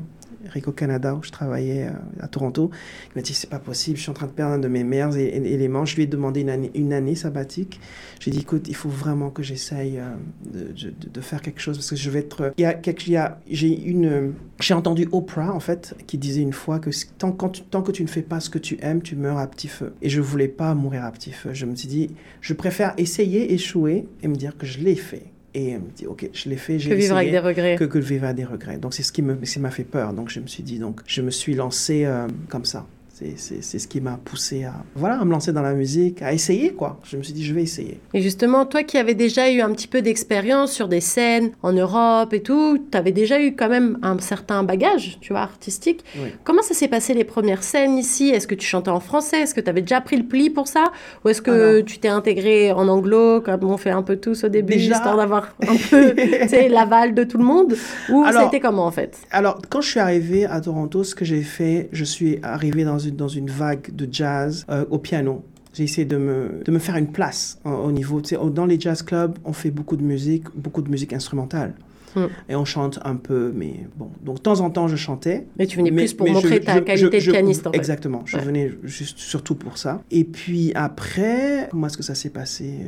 Rico Canada, où je travaillais euh, à Toronto. Il m'a dit c'est pas possible, je suis en train de perdre un de mes meilleurs éléments. Je lui ai demandé une année, une année sabbatique. J'ai dit écoute, il faut vraiment que j'essaye euh, de, faire quelque chose parce que je vais être. Il y a j'ai une, j'ai entendu Oprah en fait qui disait une fois que tant, quand tant que tu ne fais pas ce que tu aimes, tu meurs à petit feu. Et je voulais pas mourir à petit feu. Je me suis dit je préfère essayer, échouer et me dire que je l'ai fait et elle me dit, OK, je l'ai fait, j'ai Que vivre avec des regrets. Que, que vivre avec des regrets. Donc, c'est ce qui m'a fait peur. Donc, je me suis dit, donc, je me suis lancé euh, comme ça. C'est ce qui m'a poussé à, voilà, à me lancer dans la musique, à essayer, quoi. Je me suis dit, je vais essayer. Et justement, toi qui avais déjà eu un petit peu d'expérience sur des scènes en Europe et tout, tu avais déjà eu quand même un certain bagage, tu vois, artistique. Comment ça s'est passé les premières scènes ici? Est-ce que tu chantais en français? Est-ce que tu avais déjà pris le pli pour ça? Ou est-ce que tu t'es intégré en anglo, comme on fait un peu tous au début, déjà... histoire d'avoir un peu l'aval de tout le monde? Ou c'était comment en fait? Alors, quand je suis arrivé à Toronto, ce que j'ai fait, je suis arrivé dans dans une vague de jazz euh, au piano. J'ai essayé de me, de me faire une place au niveau. Dans les jazz clubs, on fait beaucoup de musique, beaucoup de musique instrumentale. Mm. Et on chante un peu, mais bon. Donc, de temps en temps, je chantais. Mais tu venais plus pour montrer ta qualité de pianiste, en fait. Exactement. Je venais juste surtout pour ça. Et puis après, comment est-ce que ça s'est passé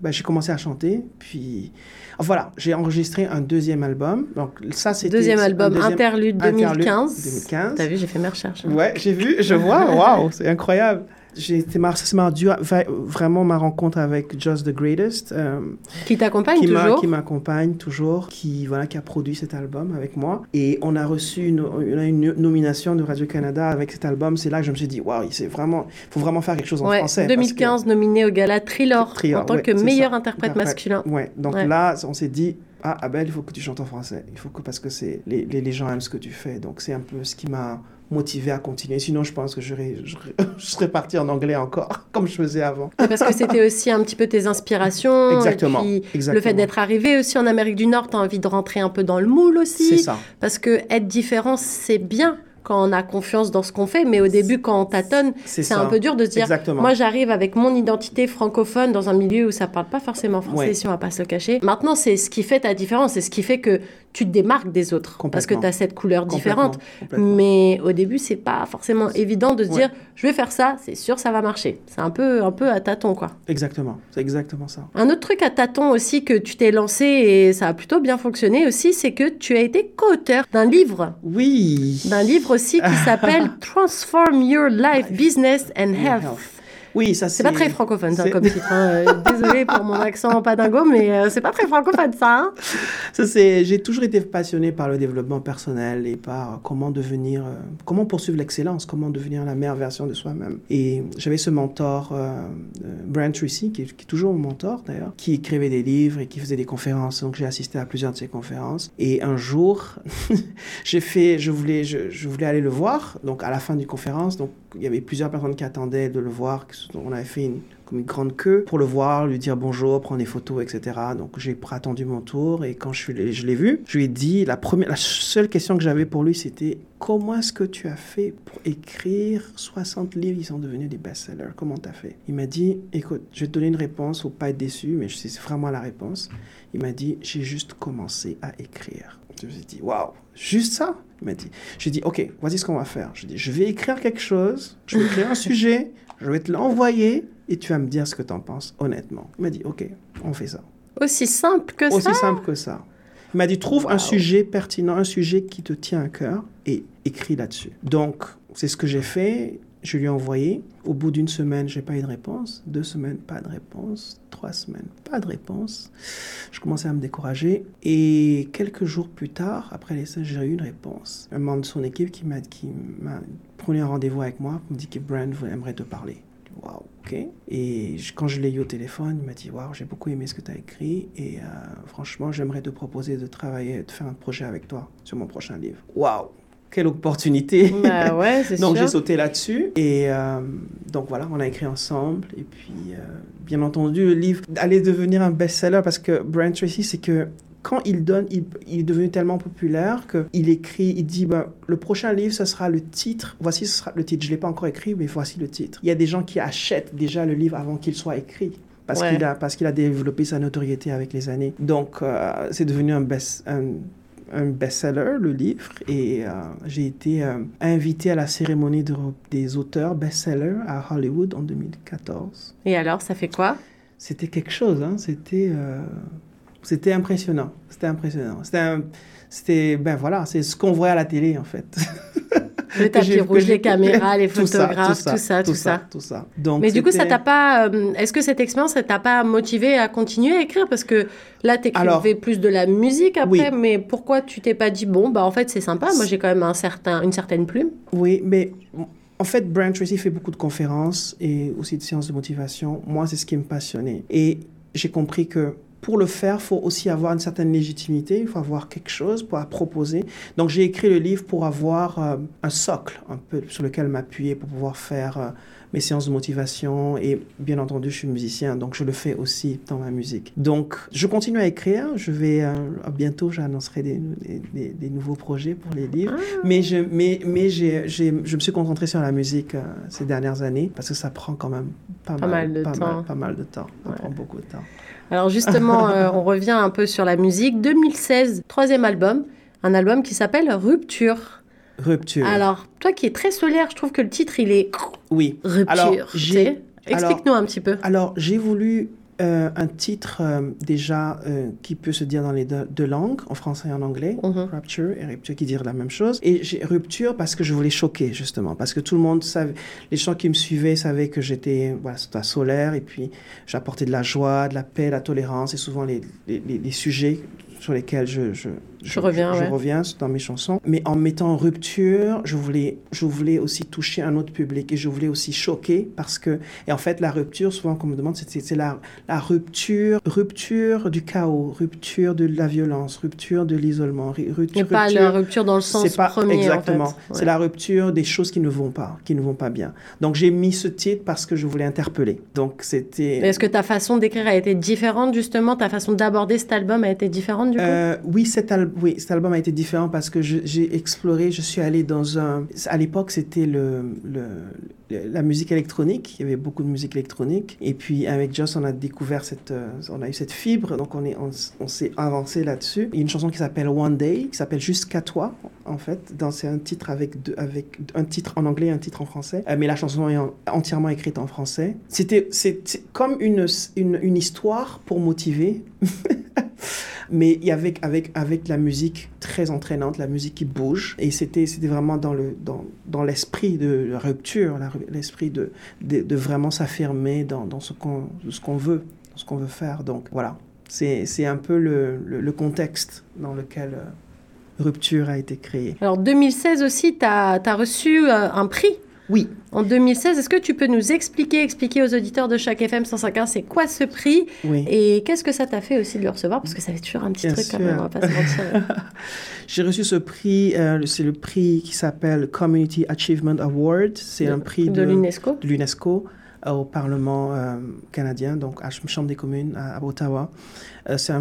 ben, J'ai commencé à chanter, puis... voilà, j'ai enregistré un deuxième album. Donc, ça, c'était... Deuxième album, Interlude 2015. 2015. T'as vu, j'ai fait mes recherches. Hein. Ouais, j'ai vu, je vois. Waouh, c'est incroyable c'était ça m'a dû vraiment ma rencontre avec Just the Greatest euh, qui t'accompagne toujours. qui m'accompagne toujours qui voilà qui a produit cet album avec moi. Et on a reçu une, une, nomination de Radio Canada avec cet album. C'est là que je me suis dit waouh c'est vraiment faut vraiment faire quelque chose en ouais, français 2015 nominé au gala Trilor, en tant que meilleur interprète masculin. Ouais donc là on s'est dit ah Abel il faut que tu chantes en français. Il faut que parce que c'est les, les, les gens aiment ce que tu fais. Donc c'est un peu ce qui m'a motivé à continuer. Sinon, je pense que je, serais parti en anglais encore, comme je faisais avant. Parce que c'était aussi un petit peu tes inspirations. Exactement. Et puis, Le fait d'être arrivé aussi en Amérique du Nord, tu as envie de rentrer un peu dans le moule aussi. C'est ça. Parce que être différent, c'est bien quand on a confiance dans ce qu'on fait, mais au début, quand on tâtonne, c'est un peu dur de se dire Exactement. moi j'arrive avec mon identité francophone dans un milieu où ça parle pas forcément français, si on va pas se le cacher. Maintenant, c'est ce qui fait ta différence, c'est ce qui fait que tu te démarques des autres parce que tu as cette couleur différente. Mais au début, c'est pas forcément évident de se dire je vais faire ça, c'est sûr ça va marcher. C'est un peu un peu à tâtons quoi. Exactement, c'est exactement ça. Un autre truc à tâtons aussi que tu t'es lancé et ça a plutôt bien fonctionné aussi, c'est que tu as été co-auteur d'un livre. Oui. D'un livre aussi qui s'appelle Transform Your Life, Business and Health. Oui, ça c'est. pas très francophone, ça, comme titre. Hein. Euh, désolée pour mon accent pas dingo, mais euh, c'est pas très francophone, ça. Hein. ça c'est. J'ai toujours été passionné par le développement personnel et par comment devenir, euh, comment poursuivre l'excellence, comment devenir la meilleure version de soi-même. Et j'avais ce mentor, Brian Tracy, qui, qui, est toujours mon mentor d'ailleurs, qui écrivait des livres et qui faisait des conférences. Donc j'ai assisté à plusieurs de ses conférences. Et un jour, j'ai fait, je voulais, je, je voulais aller le voir. Donc à la fin d'une conférence, donc il y avait plusieurs personnes qui attendaient de le voir. On avait fait une, comme une grande queue pour le voir, lui dire bonjour, prendre des photos, etc. Donc j'ai attendu mon tour et quand je, l'ai vu, je lui ai dit, la, première, la seule question que j'avais pour lui, c'était comment est-ce que tu as fait pour écrire 60 livres, ils sont devenus des best-sellers Comment tu as fait? Il m'a dit, écoute, je vais te donner une réponse, faut pas être déçu, mais c'est vraiment la réponse. Il m'a dit, j'ai juste commencé à écrire. Je me suis dit, waouh, juste ça? Il m'a dit. J'ai dit, OK, voici ce qu'on va faire. Je dis, je vais écrire quelque chose, je vais écrire un sujet, je vais te l'envoyer et tu vas me dire ce que tu en penses, honnêtement. Il m'a dit, OK, on fait ça. Aussi simple que ça Aussi simple que ça. Il m'a dit, trouve un sujet pertinent, un sujet qui te tient à cœur et écris là-dessus. Donc, c'est ce que j'ai fait. Je lui ai envoyé. Au bout d'une semaine, j'ai pas eu de réponse. Deux semaines, pas de réponse. Trois semaines, pas de réponse. Je commençais à me décourager. Et quelques jours plus tard, après les stages, j'ai eu une réponse. Un membre de son équipe qui m'a qui m'a pris un rendez-vous avec moi, me dit que Brand aimerait te parler. Waouh, ok. Et quand je l'ai eu au téléphone, il m'a dit Waouh, j'ai beaucoup aimé ce que tu as écrit et euh, franchement, j'aimerais te proposer de travailler, de faire un projet avec toi sur mon prochain livre. Waouh, quelle opportunité. Bah ouais, donc j'ai sauté là-dessus. Et euh, donc voilà, on a écrit ensemble. Et puis, euh, bien entendu, le livre allait devenir un best-seller parce que Brian Tracy, c'est que quand il donne, il, est devenu tellement populaire qu'il écrit, il dit, ben, le prochain livre, ce sera le titre. Voici, ce sera le titre. Je ne l'ai pas encore écrit, mais voici le titre. Il y a des gens qui achètent déjà le livre avant qu'il soit écrit parce qu'il a parce qu'il a développé sa notoriété avec les années. Donc euh, c'est devenu un best un, un best-seller, le livre, et euh, j'ai été euh, invité à la cérémonie des auteurs best-seller à Hollywood en 2014. Et alors, ça fait quoi? C'était quelque chose, hein? c'était, euh, c'était impressionnant, c'était impressionnant. C'était, c'était, ben voilà, c'est ce qu'on voit à la télé en fait. Le tapis rouge, les caméras, les photographes, tout ça, tout ça. Tout ça, Donc, Mais du coup, ça t'a pas. Euh, est-ce que cette expérience, ça t'a pas motivé à continuer à écrire? Parce que là, t'écrivais plus de la musique après, mais pourquoi tu t'es pas dit, bon, bah en fait, c'est sympa, moi j'ai quand même un certain, une certaine plume? Oui, mais en fait, Brian Tracy fait beaucoup de conférences et aussi de séances de motivation. Moi, c'est ce qui me passionnait. Et j'ai compris que pour le faire, il faut aussi avoir une certaine légitimité, il faut avoir quelque chose pour proposer. Donc j'ai écrit le livre pour avoir euh, un socle un peu sur lequel m'appuyer pour pouvoir faire euh, mes séances de motivation et bien entendu je suis musicien donc je le fais aussi dans ma musique. Donc je continue à écrire, je vais euh, bientôt j'annoncerai des, des, des, nouveaux projets pour les livres, ah. mais je mais mais j'ai, je me suis concentré sur la musique ces dernières années parce que ça prend quand même pas, mal, de temps. pas mal de temps, ça prend beaucoup de temps. Alors justement justement, on revient un peu sur la musique. 2016, troisième album, un album qui s'appelle Rupture. Rupture. Alors, toi qui es très solaire, je trouve que le titre, il est... Oui. Rupture. Alors, Explique-nous un petit peu. Alors, j'ai voulu euh, un titre euh, déjà euh, qui peut se dire dans les deux, langues, en français et en anglais, mm-hmm. Rupture et Rupture qui disent la même chose. Et j'ai Rupture parce que je voulais choquer justement, parce que tout le monde savait, les gens qui me suivaient savaient que j'étais voilà, solaire et puis j'apportais de la joie, de la paix, de la tolérance et souvent les, les, les sujets sur lesquels je, je, je, reviens, je, reviens dans mes chansons. Mais en mettant rupture, je voulais, je voulais aussi toucher un autre public et je voulais aussi choquer parce que, et en fait, la rupture, souvent qu'on me demande, c'est la, la rupture, rupture du chaos, rupture de la violence, rupture de l'isolement, rupture. Pas la rupture dans le sens pas, premier. Exactement. En fait. C'est la rupture des choses qui ne vont pas, qui ne vont pas bien. Donc j'ai mis ce titre parce que je voulais interpeller. Donc c'était. Est-ce que ta façon d'écrire a été différente justement, ta façon d'aborder cet album a été différente du coup? Euh, Oui, cet album oui, cet album a été différent parce que j'ai exploré, je suis allé dans un... À l'époque, c'était le, la musique électronique. Il y avait beaucoup de musique électronique. Et puis, avec Joss, on a découvert cette... Euh, on a eu cette fibre, donc on s'est on, s'est avancé là-dessus. Il y a une chanson qui s'appelle One Day, qui s'appelle Jusqu'à toi, en fait. C'est un titre avec, deux, avec un titre en anglais et un titre en français. Euh, mais la chanson est entièrement écrite en français. C'était comme une, une, histoire pour motiver. mais avec, avec, avec la musique très entraînante, la musique qui bouge. Et c'était vraiment dans l'esprit dans, de la rupture, l'esprit de, de, vraiment s'affirmer dans, dans ce qu'on veut, ce qu'on veut faire. Donc voilà, c'est un peu le, le, contexte dans lequel... Euh, Rupture a été créée. Alors 2016 aussi, tu as, as, reçu euh, un prix oui. En 2016, est-ce que tu peux nous expliquer, expliquer aux auditeurs de chaque FM 151, c'est quoi ce prix oui. Et qu'est-ce que ça t'a fait aussi de le recevoir? Parce que ça fait toujours un petit truc quand même, on va pas se mentir. J'ai reçu ce prix, euh, c'est le prix qui s'appelle Community Achievement Award. C'est un prix de, l'UNESCO. De l'UNESCO euh, au Parlement euh, canadien, donc à la Chambre des communes à Ottawa. Euh, c'est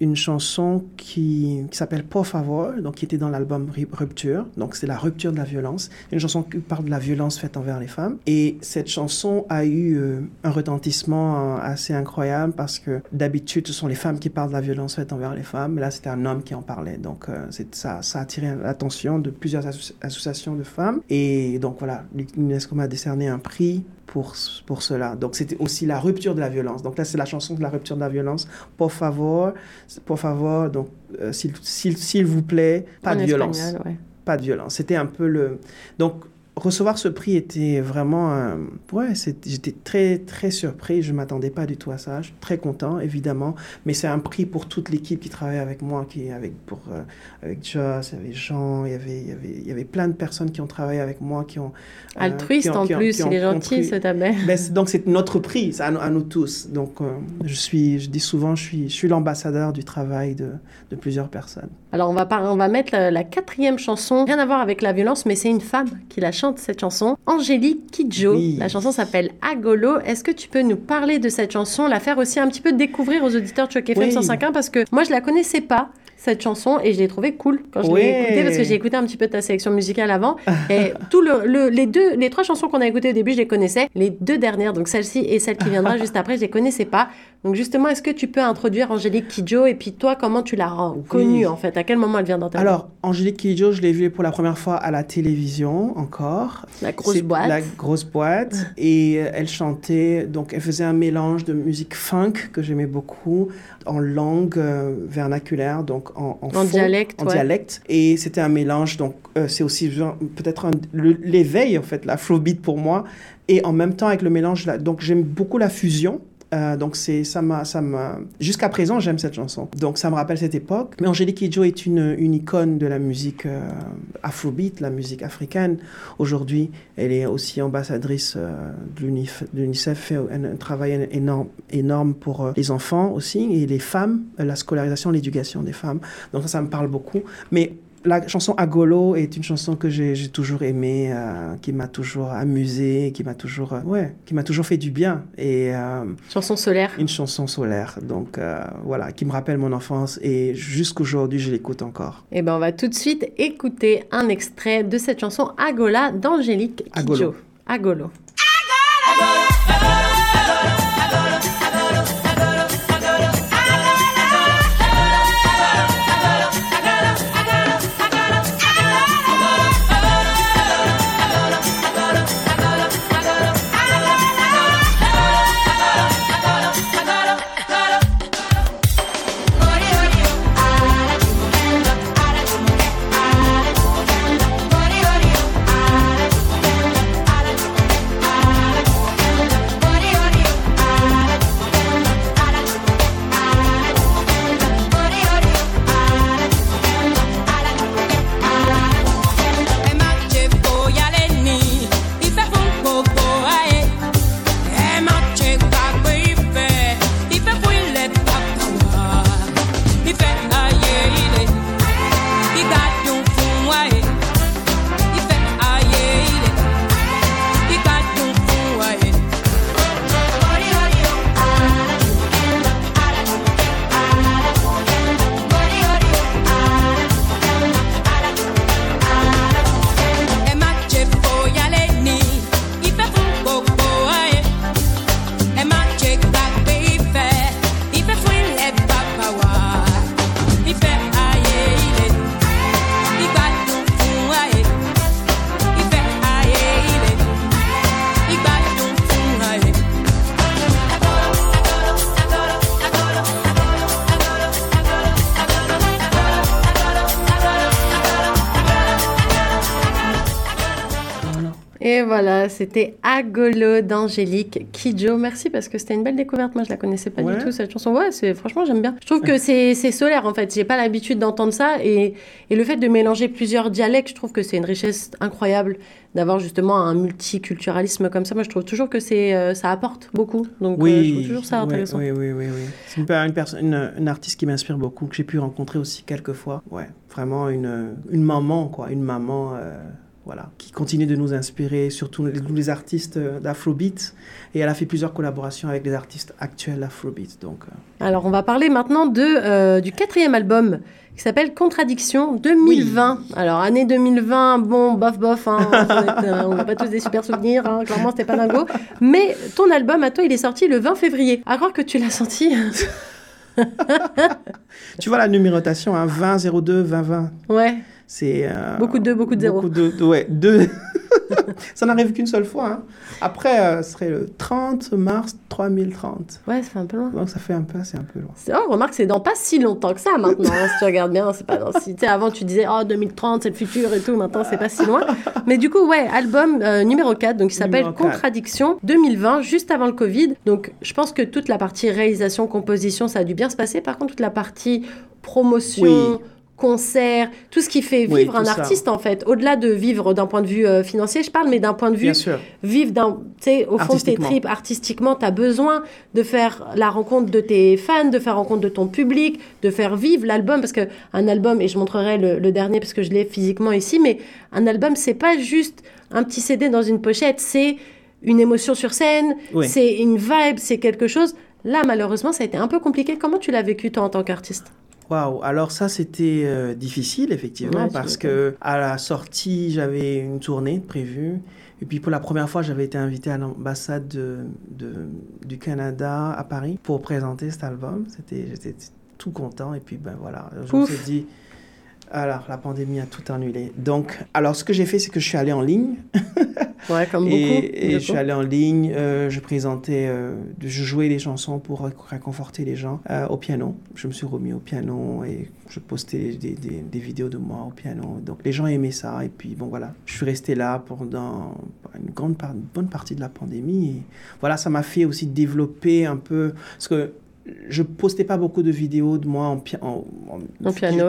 une chanson qui, qui s'appelle Por Favor, donc qui était dans l'album Rupture. Donc c'est la rupture de la violence. Une chanson qui parle de la violence faite envers les femmes. Et cette chanson a eu euh, un retentissement euh, assez incroyable parce que d'habitude ce sont les femmes qui parlent de la violence faite envers les femmes, mais là c'était un homme qui en parlait. Donc ça, ça a attiré l'attention de plusieurs associations de femmes. Et donc voilà, l'UNESCO m'a décerné un prix pour, pour cela. Donc c'était aussi la rupture de la violence. Donc là c'est la chanson de la rupture de la violence. Favor, por favor, donc euh, s'il vous plaît, pas de violence. Pas de violence. C'était un peu le. Donc recevoir ce prix était vraiment ouais j'étais très très surpris. Je m'attendais pas du tout à ça. Je suis très content évidemment. Mais c'est un prix pour toute l'équipe qui travaille avec moi qui avec pour euh, avec Joss avait Jean il y avait il y avait il y avait plein de personnes qui ont travaillé avec moi qui ont euh, altruiste en plus il est gentil ce tabet ben, donc c'est notre prix à, nous tous. Donc euh, je suis je dis souvent je suis je suis l'ambassadeur du travail de, de plusieurs personnes. Alors on va on va mettre la, quatrième chanson. Rien à voir avec la violence mais c'est une femme qui la chante cette chanson, Angélique Kidjo. La chanson s'appelle Agolo. Est-ce que tu peux nous parler de cette chanson, la faire aussi un petit peu découvrir aux auditeurs de Choc FM 105.1 parce que moi je la connaissais pas cette chanson et je l'ai trouvée cool quand je l'ai écoutée parce que j'ai écouté un petit peu ta sélection musicale avant. Et tout le, les deux les trois chansons qu'on a écoutées au début je les connaissais. Les deux dernières donc celle-ci et celle qui viendra juste après je les connaissais pas. Donc justement est-ce que tu peux introduire Angélique Kidjo et puis toi comment tu l'as connue en fait? À quel moment elle vient dans ta alors Angélique Kidjo je l'ai vue pour la première fois à la télévision encore la grosse boîte la grosse boîte et euh, elle chantait donc elle faisait un mélange de musique funk que j'aimais beaucoup en langue euh, vernaculaire donc en, dialecte. En dialecte. Et c'était un mélange, donc euh, c'est aussi peut-être l'éveil, en fait, l'afrobeat pour moi. Et en même temps avec le mélange, donc j'aime beaucoup la fusion euh, donc c'est ça m'a ça m'a jusqu'à présent j'aime cette chanson. Donc ça me rappelle cette époque. Mais Angélique Kidjo est une, une icône de la musique euh, afrobeat, la musique africaine. Aujourd'hui, elle est aussi ambassadrice euh, de l'UNICEF, fait un, travail énorme énorme pour les enfants aussi et les femmes, la scolarisation, l'éducation des femmes. Donc ça, ça me parle beaucoup. Mais la chanson Agolo est une chanson que j'ai toujours aimée, euh, qui m'a toujours amusée, qui m'a toujours, euh, ouais, qui m'a toujours fait du bien. Et euh, chanson solaire. Une chanson solaire, donc voilà, qui me rappelle mon enfance et jusqu'aujourd'hui je l'écoute encore. Et eh ben on va tout de suite écouter un extrait de cette chanson Agola d'Angélique Kidjo. Agolo. Agolo. Voilà, c'était Agolo d'Angélique Kidjo. Merci parce que c'était une belle découverte. Moi, je la connaissais pas du tout, cette chanson. Ouais, c'est, franchement, j'aime bien. Je trouve que c'est, solaire, en fait. J'ai pas l'habitude d'entendre ça. Et, et le fait de mélanger plusieurs dialectes, je trouve que c'est une richesse incroyable d'avoir justement un multiculturalisme comme ça. Moi, je trouve toujours que c'est, euh, ça apporte beaucoup. Donc, oui, euh, je trouve toujours ça intéressant. Oui, oui, oui. oui. C'est une, une, personne, une, artiste qui m'inspire beaucoup, que j'ai pu rencontrer aussi quelques fois. Ouais, vraiment une, une maman, quoi. Une maman. Euh, voilà, qui continue de nous inspirer, surtout les, les artistes d'Afrobeat. Et elle a fait plusieurs collaborations avec des artistes actuels d'Afrobeat. Donc, Alors, on va parler maintenant de, du quatrième album qui s'appelle Contradiction 2020. Alors, année 2020, bon, bof, bof, hein, on n'a pas tous des super souvenirs, hein, clairement, c'était pas dingo. Mais ton album, à toi, il est sorti le 20 février. À croire que tu l'as senti. tu vois la numérotation, hein, 20, 02, 20, 20. Ouais. C'est. Euh, beaucoup de 2, beaucoup de 0. Beaucoup de, ouais, deux. ça n'arrive qu'une seule fois. Hein. Après, euh, ce serait le 30 mars 3030. Ouais, ça fait un peu loin. Donc ça fait un peu, c'est un peu loin. Oh, remarque, c'est dans pas si longtemps que ça maintenant. Hein, si tu regardes bien, c'est pas dans si. Tu avant, tu disais, oh, 2030, c'est le futur et tout. Maintenant, c'est pas si loin. Mais du coup, ouais, album euh, numéro 4, donc il s'appelle Contradiction 2020, juste avant le Covid. Donc, je pense que toute la partie réalisation, composition, ça a dû bien se passer. Par contre, toute la partie promotion, concerts, tout ce qui fait vivre un artiste en fait. Au-delà de vivre d'un point de vue euh, financier, je parle, mais d'un point de vue vivre d'un, au fond de tes tripes artistiquement, tu as besoin de faire la rencontre de tes fans, de faire rencontre de ton public, de faire vivre l'album parce que un album et je montrerai le, dernier parce que je l'ai physiquement ici, mais un album c'est pas juste un petit CD dans une pochette, c'est une émotion sur scène, c'est une vibe, c'est quelque chose. Là, malheureusement, ça a été un peu compliqué. Comment tu l'as vécu, toi, en tant qu'artiste? Waouh, alors ça c'était euh, difficile effectivement parce que à la sortie j'avais une tournée prévue. Et puis pour la première fois j'avais été invité à l'ambassade de, du Canada à Paris pour présenter cet album. C'était j'étais tout content. Et puis ben voilà, je me suis dit alors, la pandémie a tout annulé. Donc, alors ce que j'ai fait, c'est que je suis allé en ligne. ouais, comme beaucoup. Et, je suis allé en ligne, euh, je présentais, euh, je jouais des chansons pour réconforter les gens euh, au piano. Je me suis remis au piano et je postais des, des, des, vidéos de moi au piano. Donc, les gens aimaient ça. Et puis, bon, voilà, je suis resté là pendant une, grande une bonne partie de la pandémie. Et voilà, ça m'a fait aussi développer un peu. Parce que je postais pas beaucoup de vidéos de moi en, piano.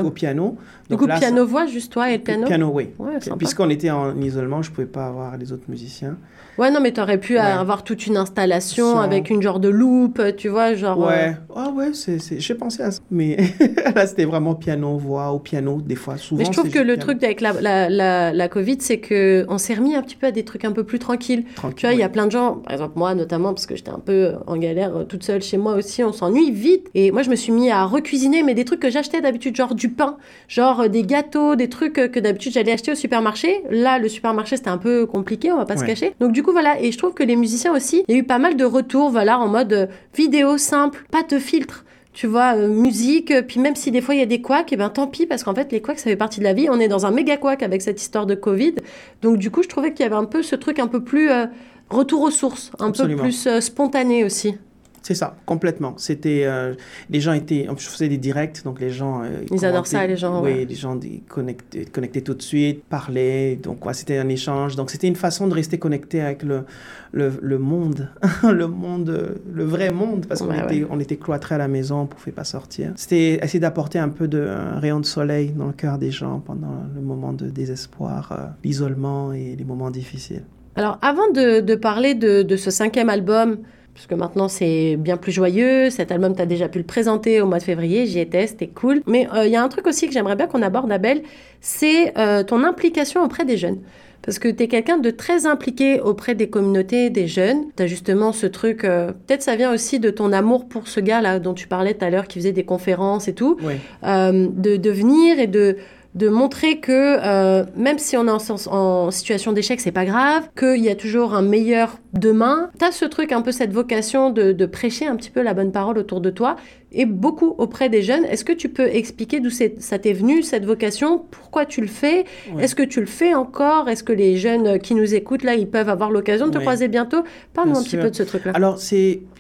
au piano. Du coup, piano-voix, juste toi et le piano Piano, oui. Puisqu'on était en isolement, je pouvais pas avoir les autres musiciens. Ouais, non, mais tu aurais pu avoir toute une installation avec une genre de loupe, tu vois, genre... Ouais, euh, ah ouais, c'est, j'ai pensé à ça. Mais là, c'était vraiment piano-voix, au piano, des fois, souvent. Mais je trouve que le truc avec la, la, la, la Covid, c'est qu'on s'est remis un petit peu à des trucs un peu plus tranquilles. Tranquille, tu vois, il y a plein de gens, par exemple moi notamment, parce que j'étais un peu en galère euh, toute seule chez moi aussi, on s'ennuie vite. Et moi, je me suis mis à recuisiner, mais des trucs que j'achetais d'habitude, genre du pain, genre euh, des gâteaux, des trucs que d'habitude j'allais acheter au supermarché. Là, le supermarché, c'était un peu compliqué, on va pas se cacher. Donc, du coup, voilà. Et je trouve que les musiciens aussi, il y a eu pas mal de retours, voilà, en mode euh, vidéo simple, pas de filtre tu vois, euh, musique, puis même si des fois il y a des couacs, et eh ben tant pis, parce qu'en fait les couacs ça fait partie de la vie, on est dans un méga couac avec cette histoire de Covid, donc du coup je trouvais qu'il y avait un peu ce truc un peu plus euh, retour aux sources, un peu plus spontané aussi. C'est ça, complètement. C'était, euh, les gens étaient, je faisais des directs, donc les gens. Euh, ils adorent ça, les gens. Oui, les gens connectaient, connectaient tout de suite, parlaient, donc ouais, c'était un échange. Donc c'était une façon de rester connecté avec le, le, le monde, le monde, le vrai monde, parce qu'on était, on était cloîtrés à la maison, on pouvait pas sortir. C'était essayer d'apporter un peu de un rayon de soleil dans le cœur des gens pendant le moment de désespoir, euh, l'isolement et les moments difficiles. Alors, avant de, de parler de, de ce cinquième album puisque maintenant c'est bien plus joyeux. Cet album, tu as déjà pu le présenter au mois de février, j'y étais, c'était cool. Mais il euh, y a un truc aussi que j'aimerais bien qu'on aborde, Abel, c'est euh, ton implication auprès des jeunes. Parce que tu es quelqu'un de très impliqué auprès des communautés, des jeunes. Tu as justement ce truc, euh, peut-être ça vient aussi de ton amour pour ce gars-là dont tu parlais tout à l'heure, qui faisait des conférences et tout, de, de venir et de de montrer que euh, même si on est en, situation d'échec, c'est pas grave, qu'il y a toujours un meilleur demain. Tu as ce truc, un peu cette vocation de, prêcher un petit peu la bonne parole autour de toi et beaucoup auprès des jeunes. Est-ce que tu peux expliquer d'où ça t'est venu, cette vocation? Pourquoi tu le fais? Est-ce que tu le fais encore? Est-ce que les jeunes qui nous écoutent, là, ils peuvent avoir l'occasion de te croiser bientôt? Parle-nous un petit peu de ce truc-là. Alors,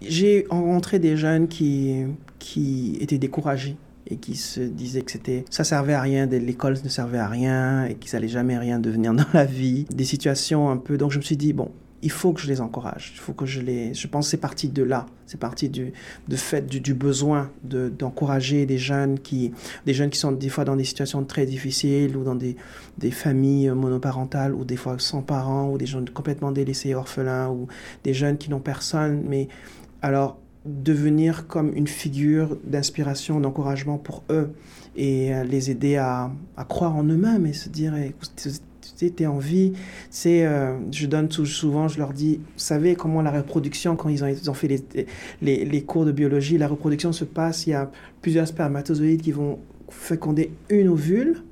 j'ai rencontré des jeunes qui, qui étaient découragés et qui se disaient que c'était ça servait à rien, l'école ne servait à rien et qu'ils allaient jamais rien devenir dans la vie. Des situations un peu. Donc je me suis dit bon, il faut que je les encourage. Il faut que je les. Je pense c'est parti de là. C'est parti du de fait du, du besoin de, d'encourager des jeunes qui des jeunes qui sont des fois dans des situations très difficiles ou dans des, des familles monoparentales ou des fois sans parents ou des gens complètement délaissés, orphelins ou des jeunes qui n'ont personne. Mais alors devenir comme une figure d'inspiration, d'encouragement pour eux et euh, les aider à, à croire en eux-mêmes et se dire tu es en vie. C'est, euh, je donne tout, souvent, je leur dis, vous savez comment la reproduction, quand ils ont, ils ont fait les, les, les, cours de biologie, la reproduction se passe, il y a plusieurs spermatozoïdes qui vont féconder une ovule,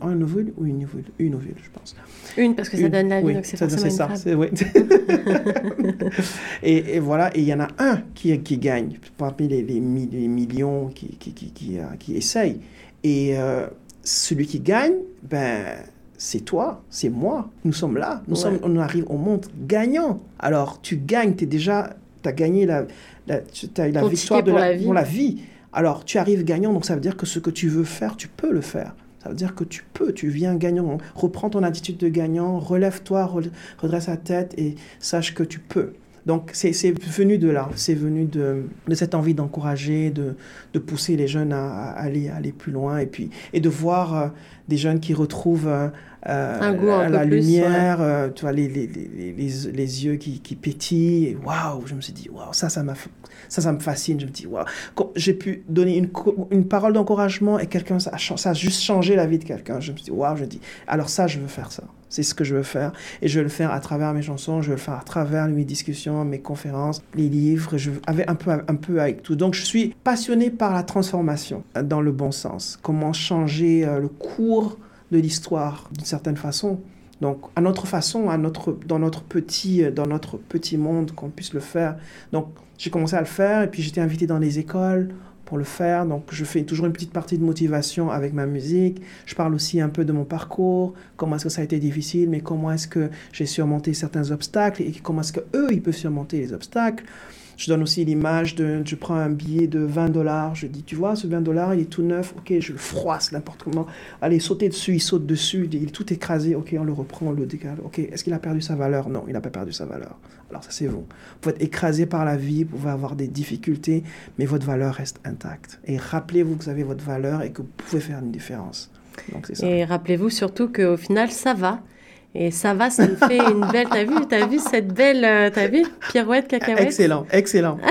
un ovule ou une ovule, une ovule, je pense. Une, parce que ça donne la vie, donc c'est forcément ça, c'est, oui. et, et, voilà, et il y en a un qui, qui gagne, parmi les, les, les millions qui, qui, qui, qui essayent. Et euh, celui qui gagne, ben c'est toi, c'est moi. Nous sommes là. Nous sommes, on arrive au monde gagnant. Alors, tu gagnes, tu déjà, tu as gagné la, la, as la victoire de la, vie. pour la vie. Alors, tu arrives gagnant, donc ça veut dire que ce que tu veux faire, tu peux le faire. Ça veut dire que tu peux, tu viens gagnant. Reprends ton attitude de gagnant, relève-toi, redresse la tête et sache que tu peux. Donc c'est venu de là, c'est venu de, de, cette envie d'encourager, de, de, pousser les jeunes à, aller, aller plus loin et puis et de voir euh, des jeunes qui retrouvent euh, euh, la lumière, euh, tu vois, les, les, les, les, yeux qui, qui pétillent. Waouh, je me suis dit, waouh, ça, ça, ça, ça me fascine. Je me dis, waouh, j'ai pu donner une, une parole d'encouragement et quelqu'un, ça, ça, a juste changé la vie de quelqu'un. Je me suis dit, waouh, je dis, alors ça, je veux faire ça. C'est ce que je veux faire. Et je veux le faire à travers mes chansons, je veux le faire à travers mes discussions, mes conférences, les livres. Je avais un peu, un peu avec tout. Donc, je suis passionné par la transformation dans le bon sens. Comment changer euh, le cours de l'histoire d'une certaine façon. Donc, à notre façon, à notre, dans, notre petit, dans notre petit monde, qu'on puisse le faire. Donc, j'ai commencé à le faire et puis j'étais invité dans les écoles pour le faire. Donc, je fais toujours une petite partie de motivation avec ma musique. Je parle aussi un peu de mon parcours, comment est-ce que ça a été difficile, mais comment est-ce que j'ai surmonté certains obstacles et comment est-ce que eux ils peuvent surmonter les obstacles. Je donne aussi l'image de, je prends un billet de 20 dollars, je dis, tu vois, ce 20 dollars, il est tout neuf, ok, je le froisse n'importe comment. Allez, sauter dessus, il saute dessus, il est tout écrasé, ok, on le reprend, on le décale, ok, est-ce qu'il a perdu sa valeur? Non, il n'a pas perdu sa valeur. Alors ça, c'est vous. Vous pouvez être écrasé par la vie, vous pouvez avoir des difficultés, mais votre valeur reste intacte. Et rappelez-vous que vous avez votre valeur et que vous pouvez faire une différence. Donc, ça. Et rappelez-vous surtout qu'au final, ça va. Et ça va, ça me fait une belle. T'as vu, t'as vu cette belle, euh, t'as vu pirouette cacahuète? Excellent, excellent.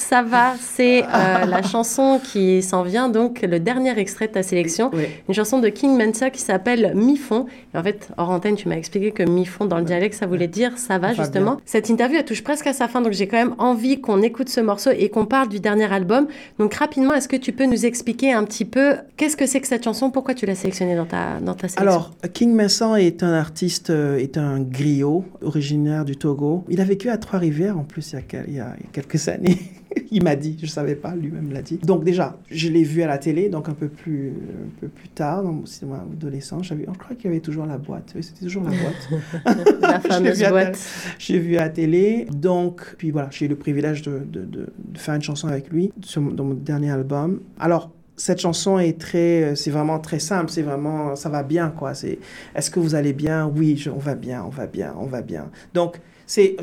Ça va, c'est euh, la chanson qui s'en vient, donc le dernier extrait de ta sélection. Une chanson de King Mensa qui s'appelle Mi-fond. en fait, hors antenne, tu m'as expliqué que Mi-fond dans le dialecte, ça voulait dire ça va, justement. Cette interview, elle touche presque à sa fin, donc j'ai quand même envie qu'on écoute ce morceau et qu'on parle du dernier album. Donc rapidement, est-ce que tu peux nous expliquer un petit peu qu'est-ce que c'est que cette chanson? Pourquoi tu l'as sélectionnée dans ta, dans ta sélection? Alors, King Mensa est un artiste, euh, est un griot originaire du Togo. Il a vécu à Trois-Rivières en plus il y a, quelques années. il m'a dit, je ne savais pas, lui-même l'a dit. Donc déjà, je l'ai vu à la télé, donc un peu plus, un peu plus tard, dans mon cinéma adolescent. Je crois qu'il y avait toujours la boîte. Oui, c'était toujours la boîte. la fameuse boîte. J'ai vu à la télé. Donc, puis voilà, j'ai eu le privilège de, de, de, faire une chanson avec lui sur, dans mon dernier album. Alors, cette chanson est très, c'est vraiment très simple, c'est vraiment, ça va bien, quoi. C'est, est-ce que vous allez bien? Oui, on va bien, on va bien, on va bien. Donc, c'est,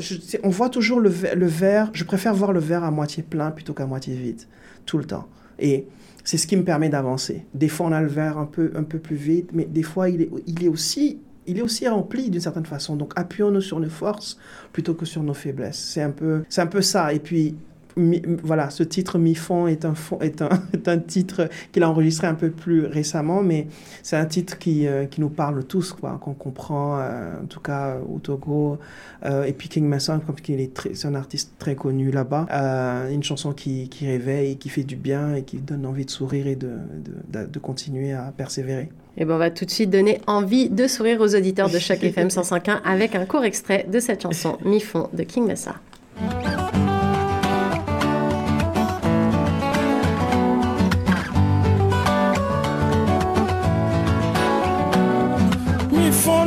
on voit toujours le, le verre, je préfère voir le verre à moitié plein plutôt qu'à moitié vide, tout le temps. Et c'est ce qui me permet d'avancer. Des fois, on a le verre un peu, un peu plus vide, mais des fois, il est, il est aussi il est aussi rempli d'une certaine façon. Donc, appuyons-nous sur nos forces plutôt que sur nos faiblesses. C'est un peu, c'est un peu ça. Et puis, voilà, ce titre Mi-fond est un, est un, est un titre qu'il a enregistré un peu plus récemment, mais c'est un titre qui, euh, qui nous parle tous, quoi, qu'on comprend, euh, en tout cas au Togo. Euh, et puis King Mason, comme il est c'est un artiste très connu là-bas, une chanson qui, qui, réveille, qui fait du bien et qui donne envie de sourire et de, de, de, continuer à persévérer. Et ben on va tout de suite donner envie de sourire aux auditeurs de chaque FM 105.1 avec un court extrait de cette chanson Mi-fond de King Massa.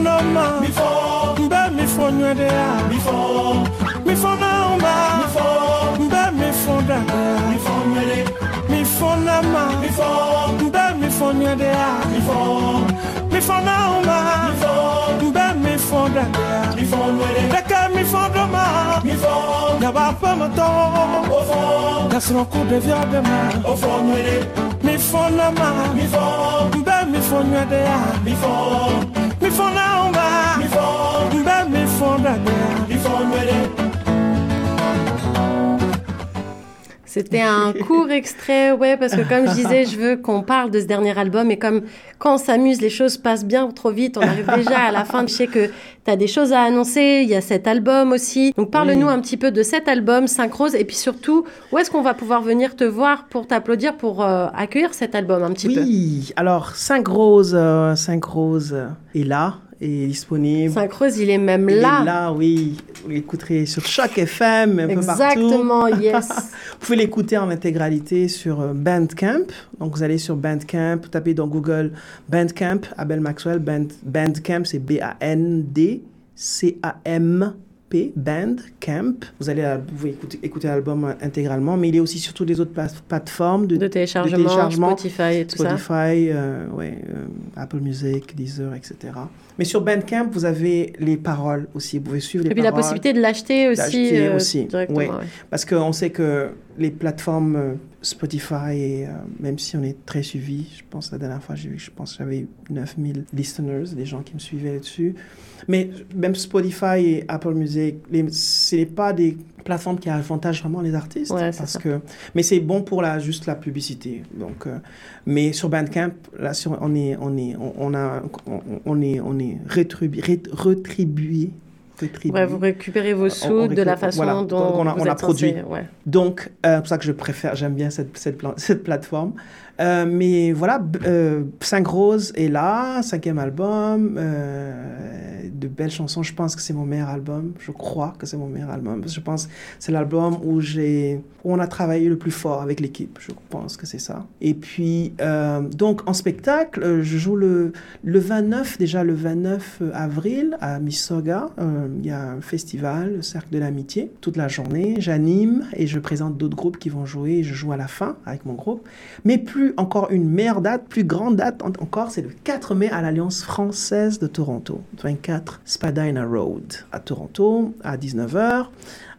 Mama mi fɔ n bɛ mi fɔ ɲɔdenya mi fɔ mi fɔ n'anw ba mi fɔ n bɛ mi fɔ danaya mi ɲɛle mi ma. Mi fo. Mbe mi fo nye de a mi fo. Mi fo na uma mi fo. Mbe mi fo da. De a mi fo nwere deke mi fo do ma. Mi fo. Yaba pe mo to. O fo. Kasro ku de via de ma. O fo nwere mi fo na ma. Mi fo. Mbe mi fo nye de a mi fo mi fo na uma mi fo mbe C'était un court extrait, ouais, parce que comme je disais, je veux qu'on parle de ce dernier album et comme quand on s'amuse, les choses passent bien trop vite, on arrive déjà à la fin. Je sais que tu as des choses à annoncer, il y a cet album aussi. Donc parle-nous un petit peu de cet album, 5 Roses, et puis surtout, où est-ce qu'on va pouvoir venir te voir pour t'applaudir, pour euh, accueillir cet album un petit peu? Oui, alors 5 Roses, 5 euh, est là, est disponible. Saint-Creuse, il est même là. Il est là, oui. Vous l'écouterez sur chaque FM, un peu partout. Exactement, yes. vous pouvez l'écouter en intégralité sur euh, Bandcamp. Donc, vous allez sur Bandcamp, vous tapez dans Google Bandcamp, Abel Maxwell. Band, Bandcamp, c'est B-A-N-D-C-A-M. Bandcamp. Vous allez vous écouter, écouter l'album intégralement, mais il est aussi sur toutes les autres plateformes de, téléchargement, Spotify et tout ça. Spotify, euh, ouais, euh, Apple Music, Deezer, etc. Mais sur Bandcamp, vous avez les paroles aussi. Vous pouvez suivre les paroles. Et puis la possibilité de l'acheter aussi, euh, aussi. directement. Parce qu'on sait que les plateformes euh, Spotify, et, euh, même si on est très suivi, je pense la dernière fois, je pense j'avais 9000 listeners, des gens qui me suivaient là-dessus. Mais même Spotify et Apple Music, ce n'est pas des plateformes qui avantagent vraiment les artistes. parce que, mais c'est bon pour la, juste la publicité. Donc, euh, mais sur Bandcamp, là, sur, on, est, on, est, on, a, on, est, on est donner, rétribuer, rétribuer vous récupérez vos sous de la façon dont on a, vous on a produit. Donc, euh, c'est pour ça que je préfère, j'aime bien cette, cette, cette plateforme. Euh, mais voilà, euh, Cinq Roses est là, cinquième album, euh, de belles chansons. Je pense que c'est mon meilleur album. Je crois que c'est mon meilleur album. Je pense que c'est l'album où j'ai, où on a travaillé le plus fort avec l'équipe. Je pense que c'est ça. Et puis, donc en spectacle, je joue le, le 29, déjà le 29 avril à Missoga. Il y a un festival, le Cercle de l'Amitié, toute la journée. J'anime et je présente d'autres groupes qui vont jouer. je joue à la fin avec mon groupe. Mais plus encore une meilleure date, plus grande date encore, c'est le 4 mai à l'Alliance française de Toronto. 24 Spadina Road à Toronto à 19h.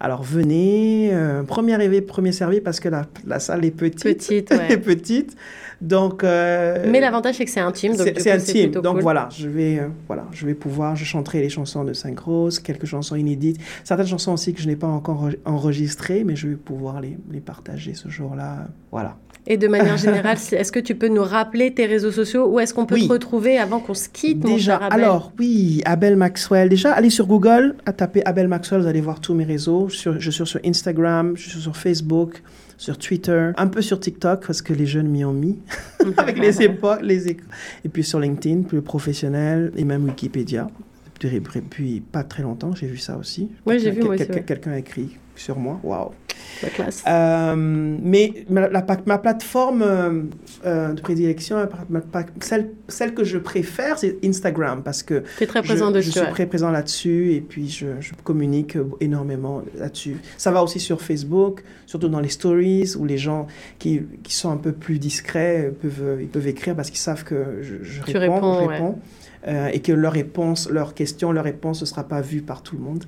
Alors venez, euh, premier arrivé, premier servi parce que la, la salle est petite. Petite, ouais. petite. Donc. Euh, Mais l'avantage c'est que c'est intime. C'est intime. Donc voilà, je vais, euh, voilà, je vais pouvoir, je chanterai les chansons de Saint Rose, quelques chansons inédites, certaines chansons aussi que je n'ai pas encore enregistrées, mais je vais pouvoir les, les partager ce jour-là. Voilà. Et de manière générale, est-ce que tu peux nous rappeler tes réseaux sociaux Où est-ce qu'on peut te retrouver avant qu'on se quitte Déjà, alors oui, Abel Maxwell. Déjà, allez sur Google, à taper Abel Maxwell, vous allez voir tous mes réseaux. Sur, je suis sur Instagram, je suis sur Facebook, sur Twitter, un peu sur TikTok parce que les jeunes m'y ont mis avec les époques, les et puis sur LinkedIn, plus professionnel et même Wikipédia. Depuis, pas très longtemps, j'ai vu ça aussi. Oui, j'ai vu aussi. Quelqu'un a écrit sur moi. Waouh. classe. Euh, mais ma, ma plateforme euh, euh, de prédilection, celle, celle que je préfère, c'est Instagram parce que es très présent je, dessus, je suis très présent là-dessus et puis je, je communique énormément là-dessus. Ça va aussi sur Facebook, surtout dans les stories où les gens qui, qui sont un peu plus discrets peuvent, ils peuvent écrire parce qu'ils savent que je, je réponds. je réponds. Euh, et que leur réponse, leur question, leur réponse ne sera pas vue par tout le monde.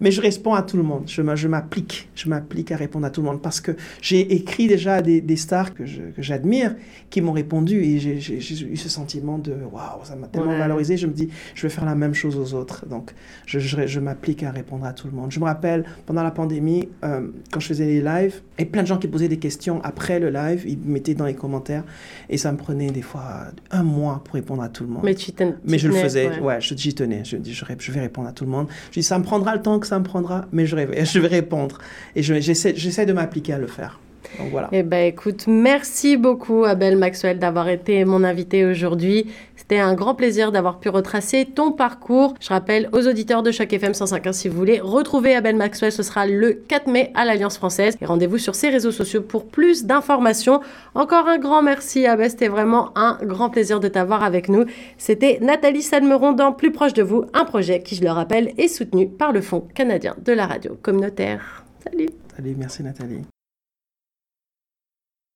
Mais je réponds à tout le monde. Je m'applique. Je m'applique à répondre à tout le monde parce que j'ai écrit déjà des, des stars que j'admire qui m'ont répondu et j'ai eu ce sentiment de waouh, ça m'a tellement valorisé. Je me dis, je vais faire la même chose aux autres. Donc, je, je, m'applique à répondre à tout le monde. Je me rappelle pendant la pandémie, euh, quand je faisais les lives, et plein de gens qui posaient des questions après le live, ils mettaient dans les commentaires et ça me prenait des fois un mois pour répondre à tout le monde. Mais tu mais je le faisais, ouais, j'y tenais. Je dis, je, je, vais répondre à tout le monde. Je dis, ça me prendra le temps que ça me prendra, mais je, je vais répondre. Et j'essaie de m'appliquer à le faire. Donc voilà. Eh ben, écoute, merci beaucoup, Abel Maxwell, d'avoir été mon invité aujourd'hui. C'était un grand plaisir d'avoir pu retracer ton parcours. Je rappelle aux auditeurs de chaque FM 105.1 si vous voulez retrouver Abel Maxwell, ce sera le 4 mai à l'Alliance française. Et rendez-vous sur ses réseaux sociaux pour plus d'informations. Encore un grand merci, Abel. C'était vraiment un grand plaisir de t'avoir avec nous. C'était Nathalie Salmeron dans Plus proche de vous, un projet qui, je le rappelle, est soutenu par le Fonds canadien de la radio communautaire. Salut. Salut, merci Nathalie.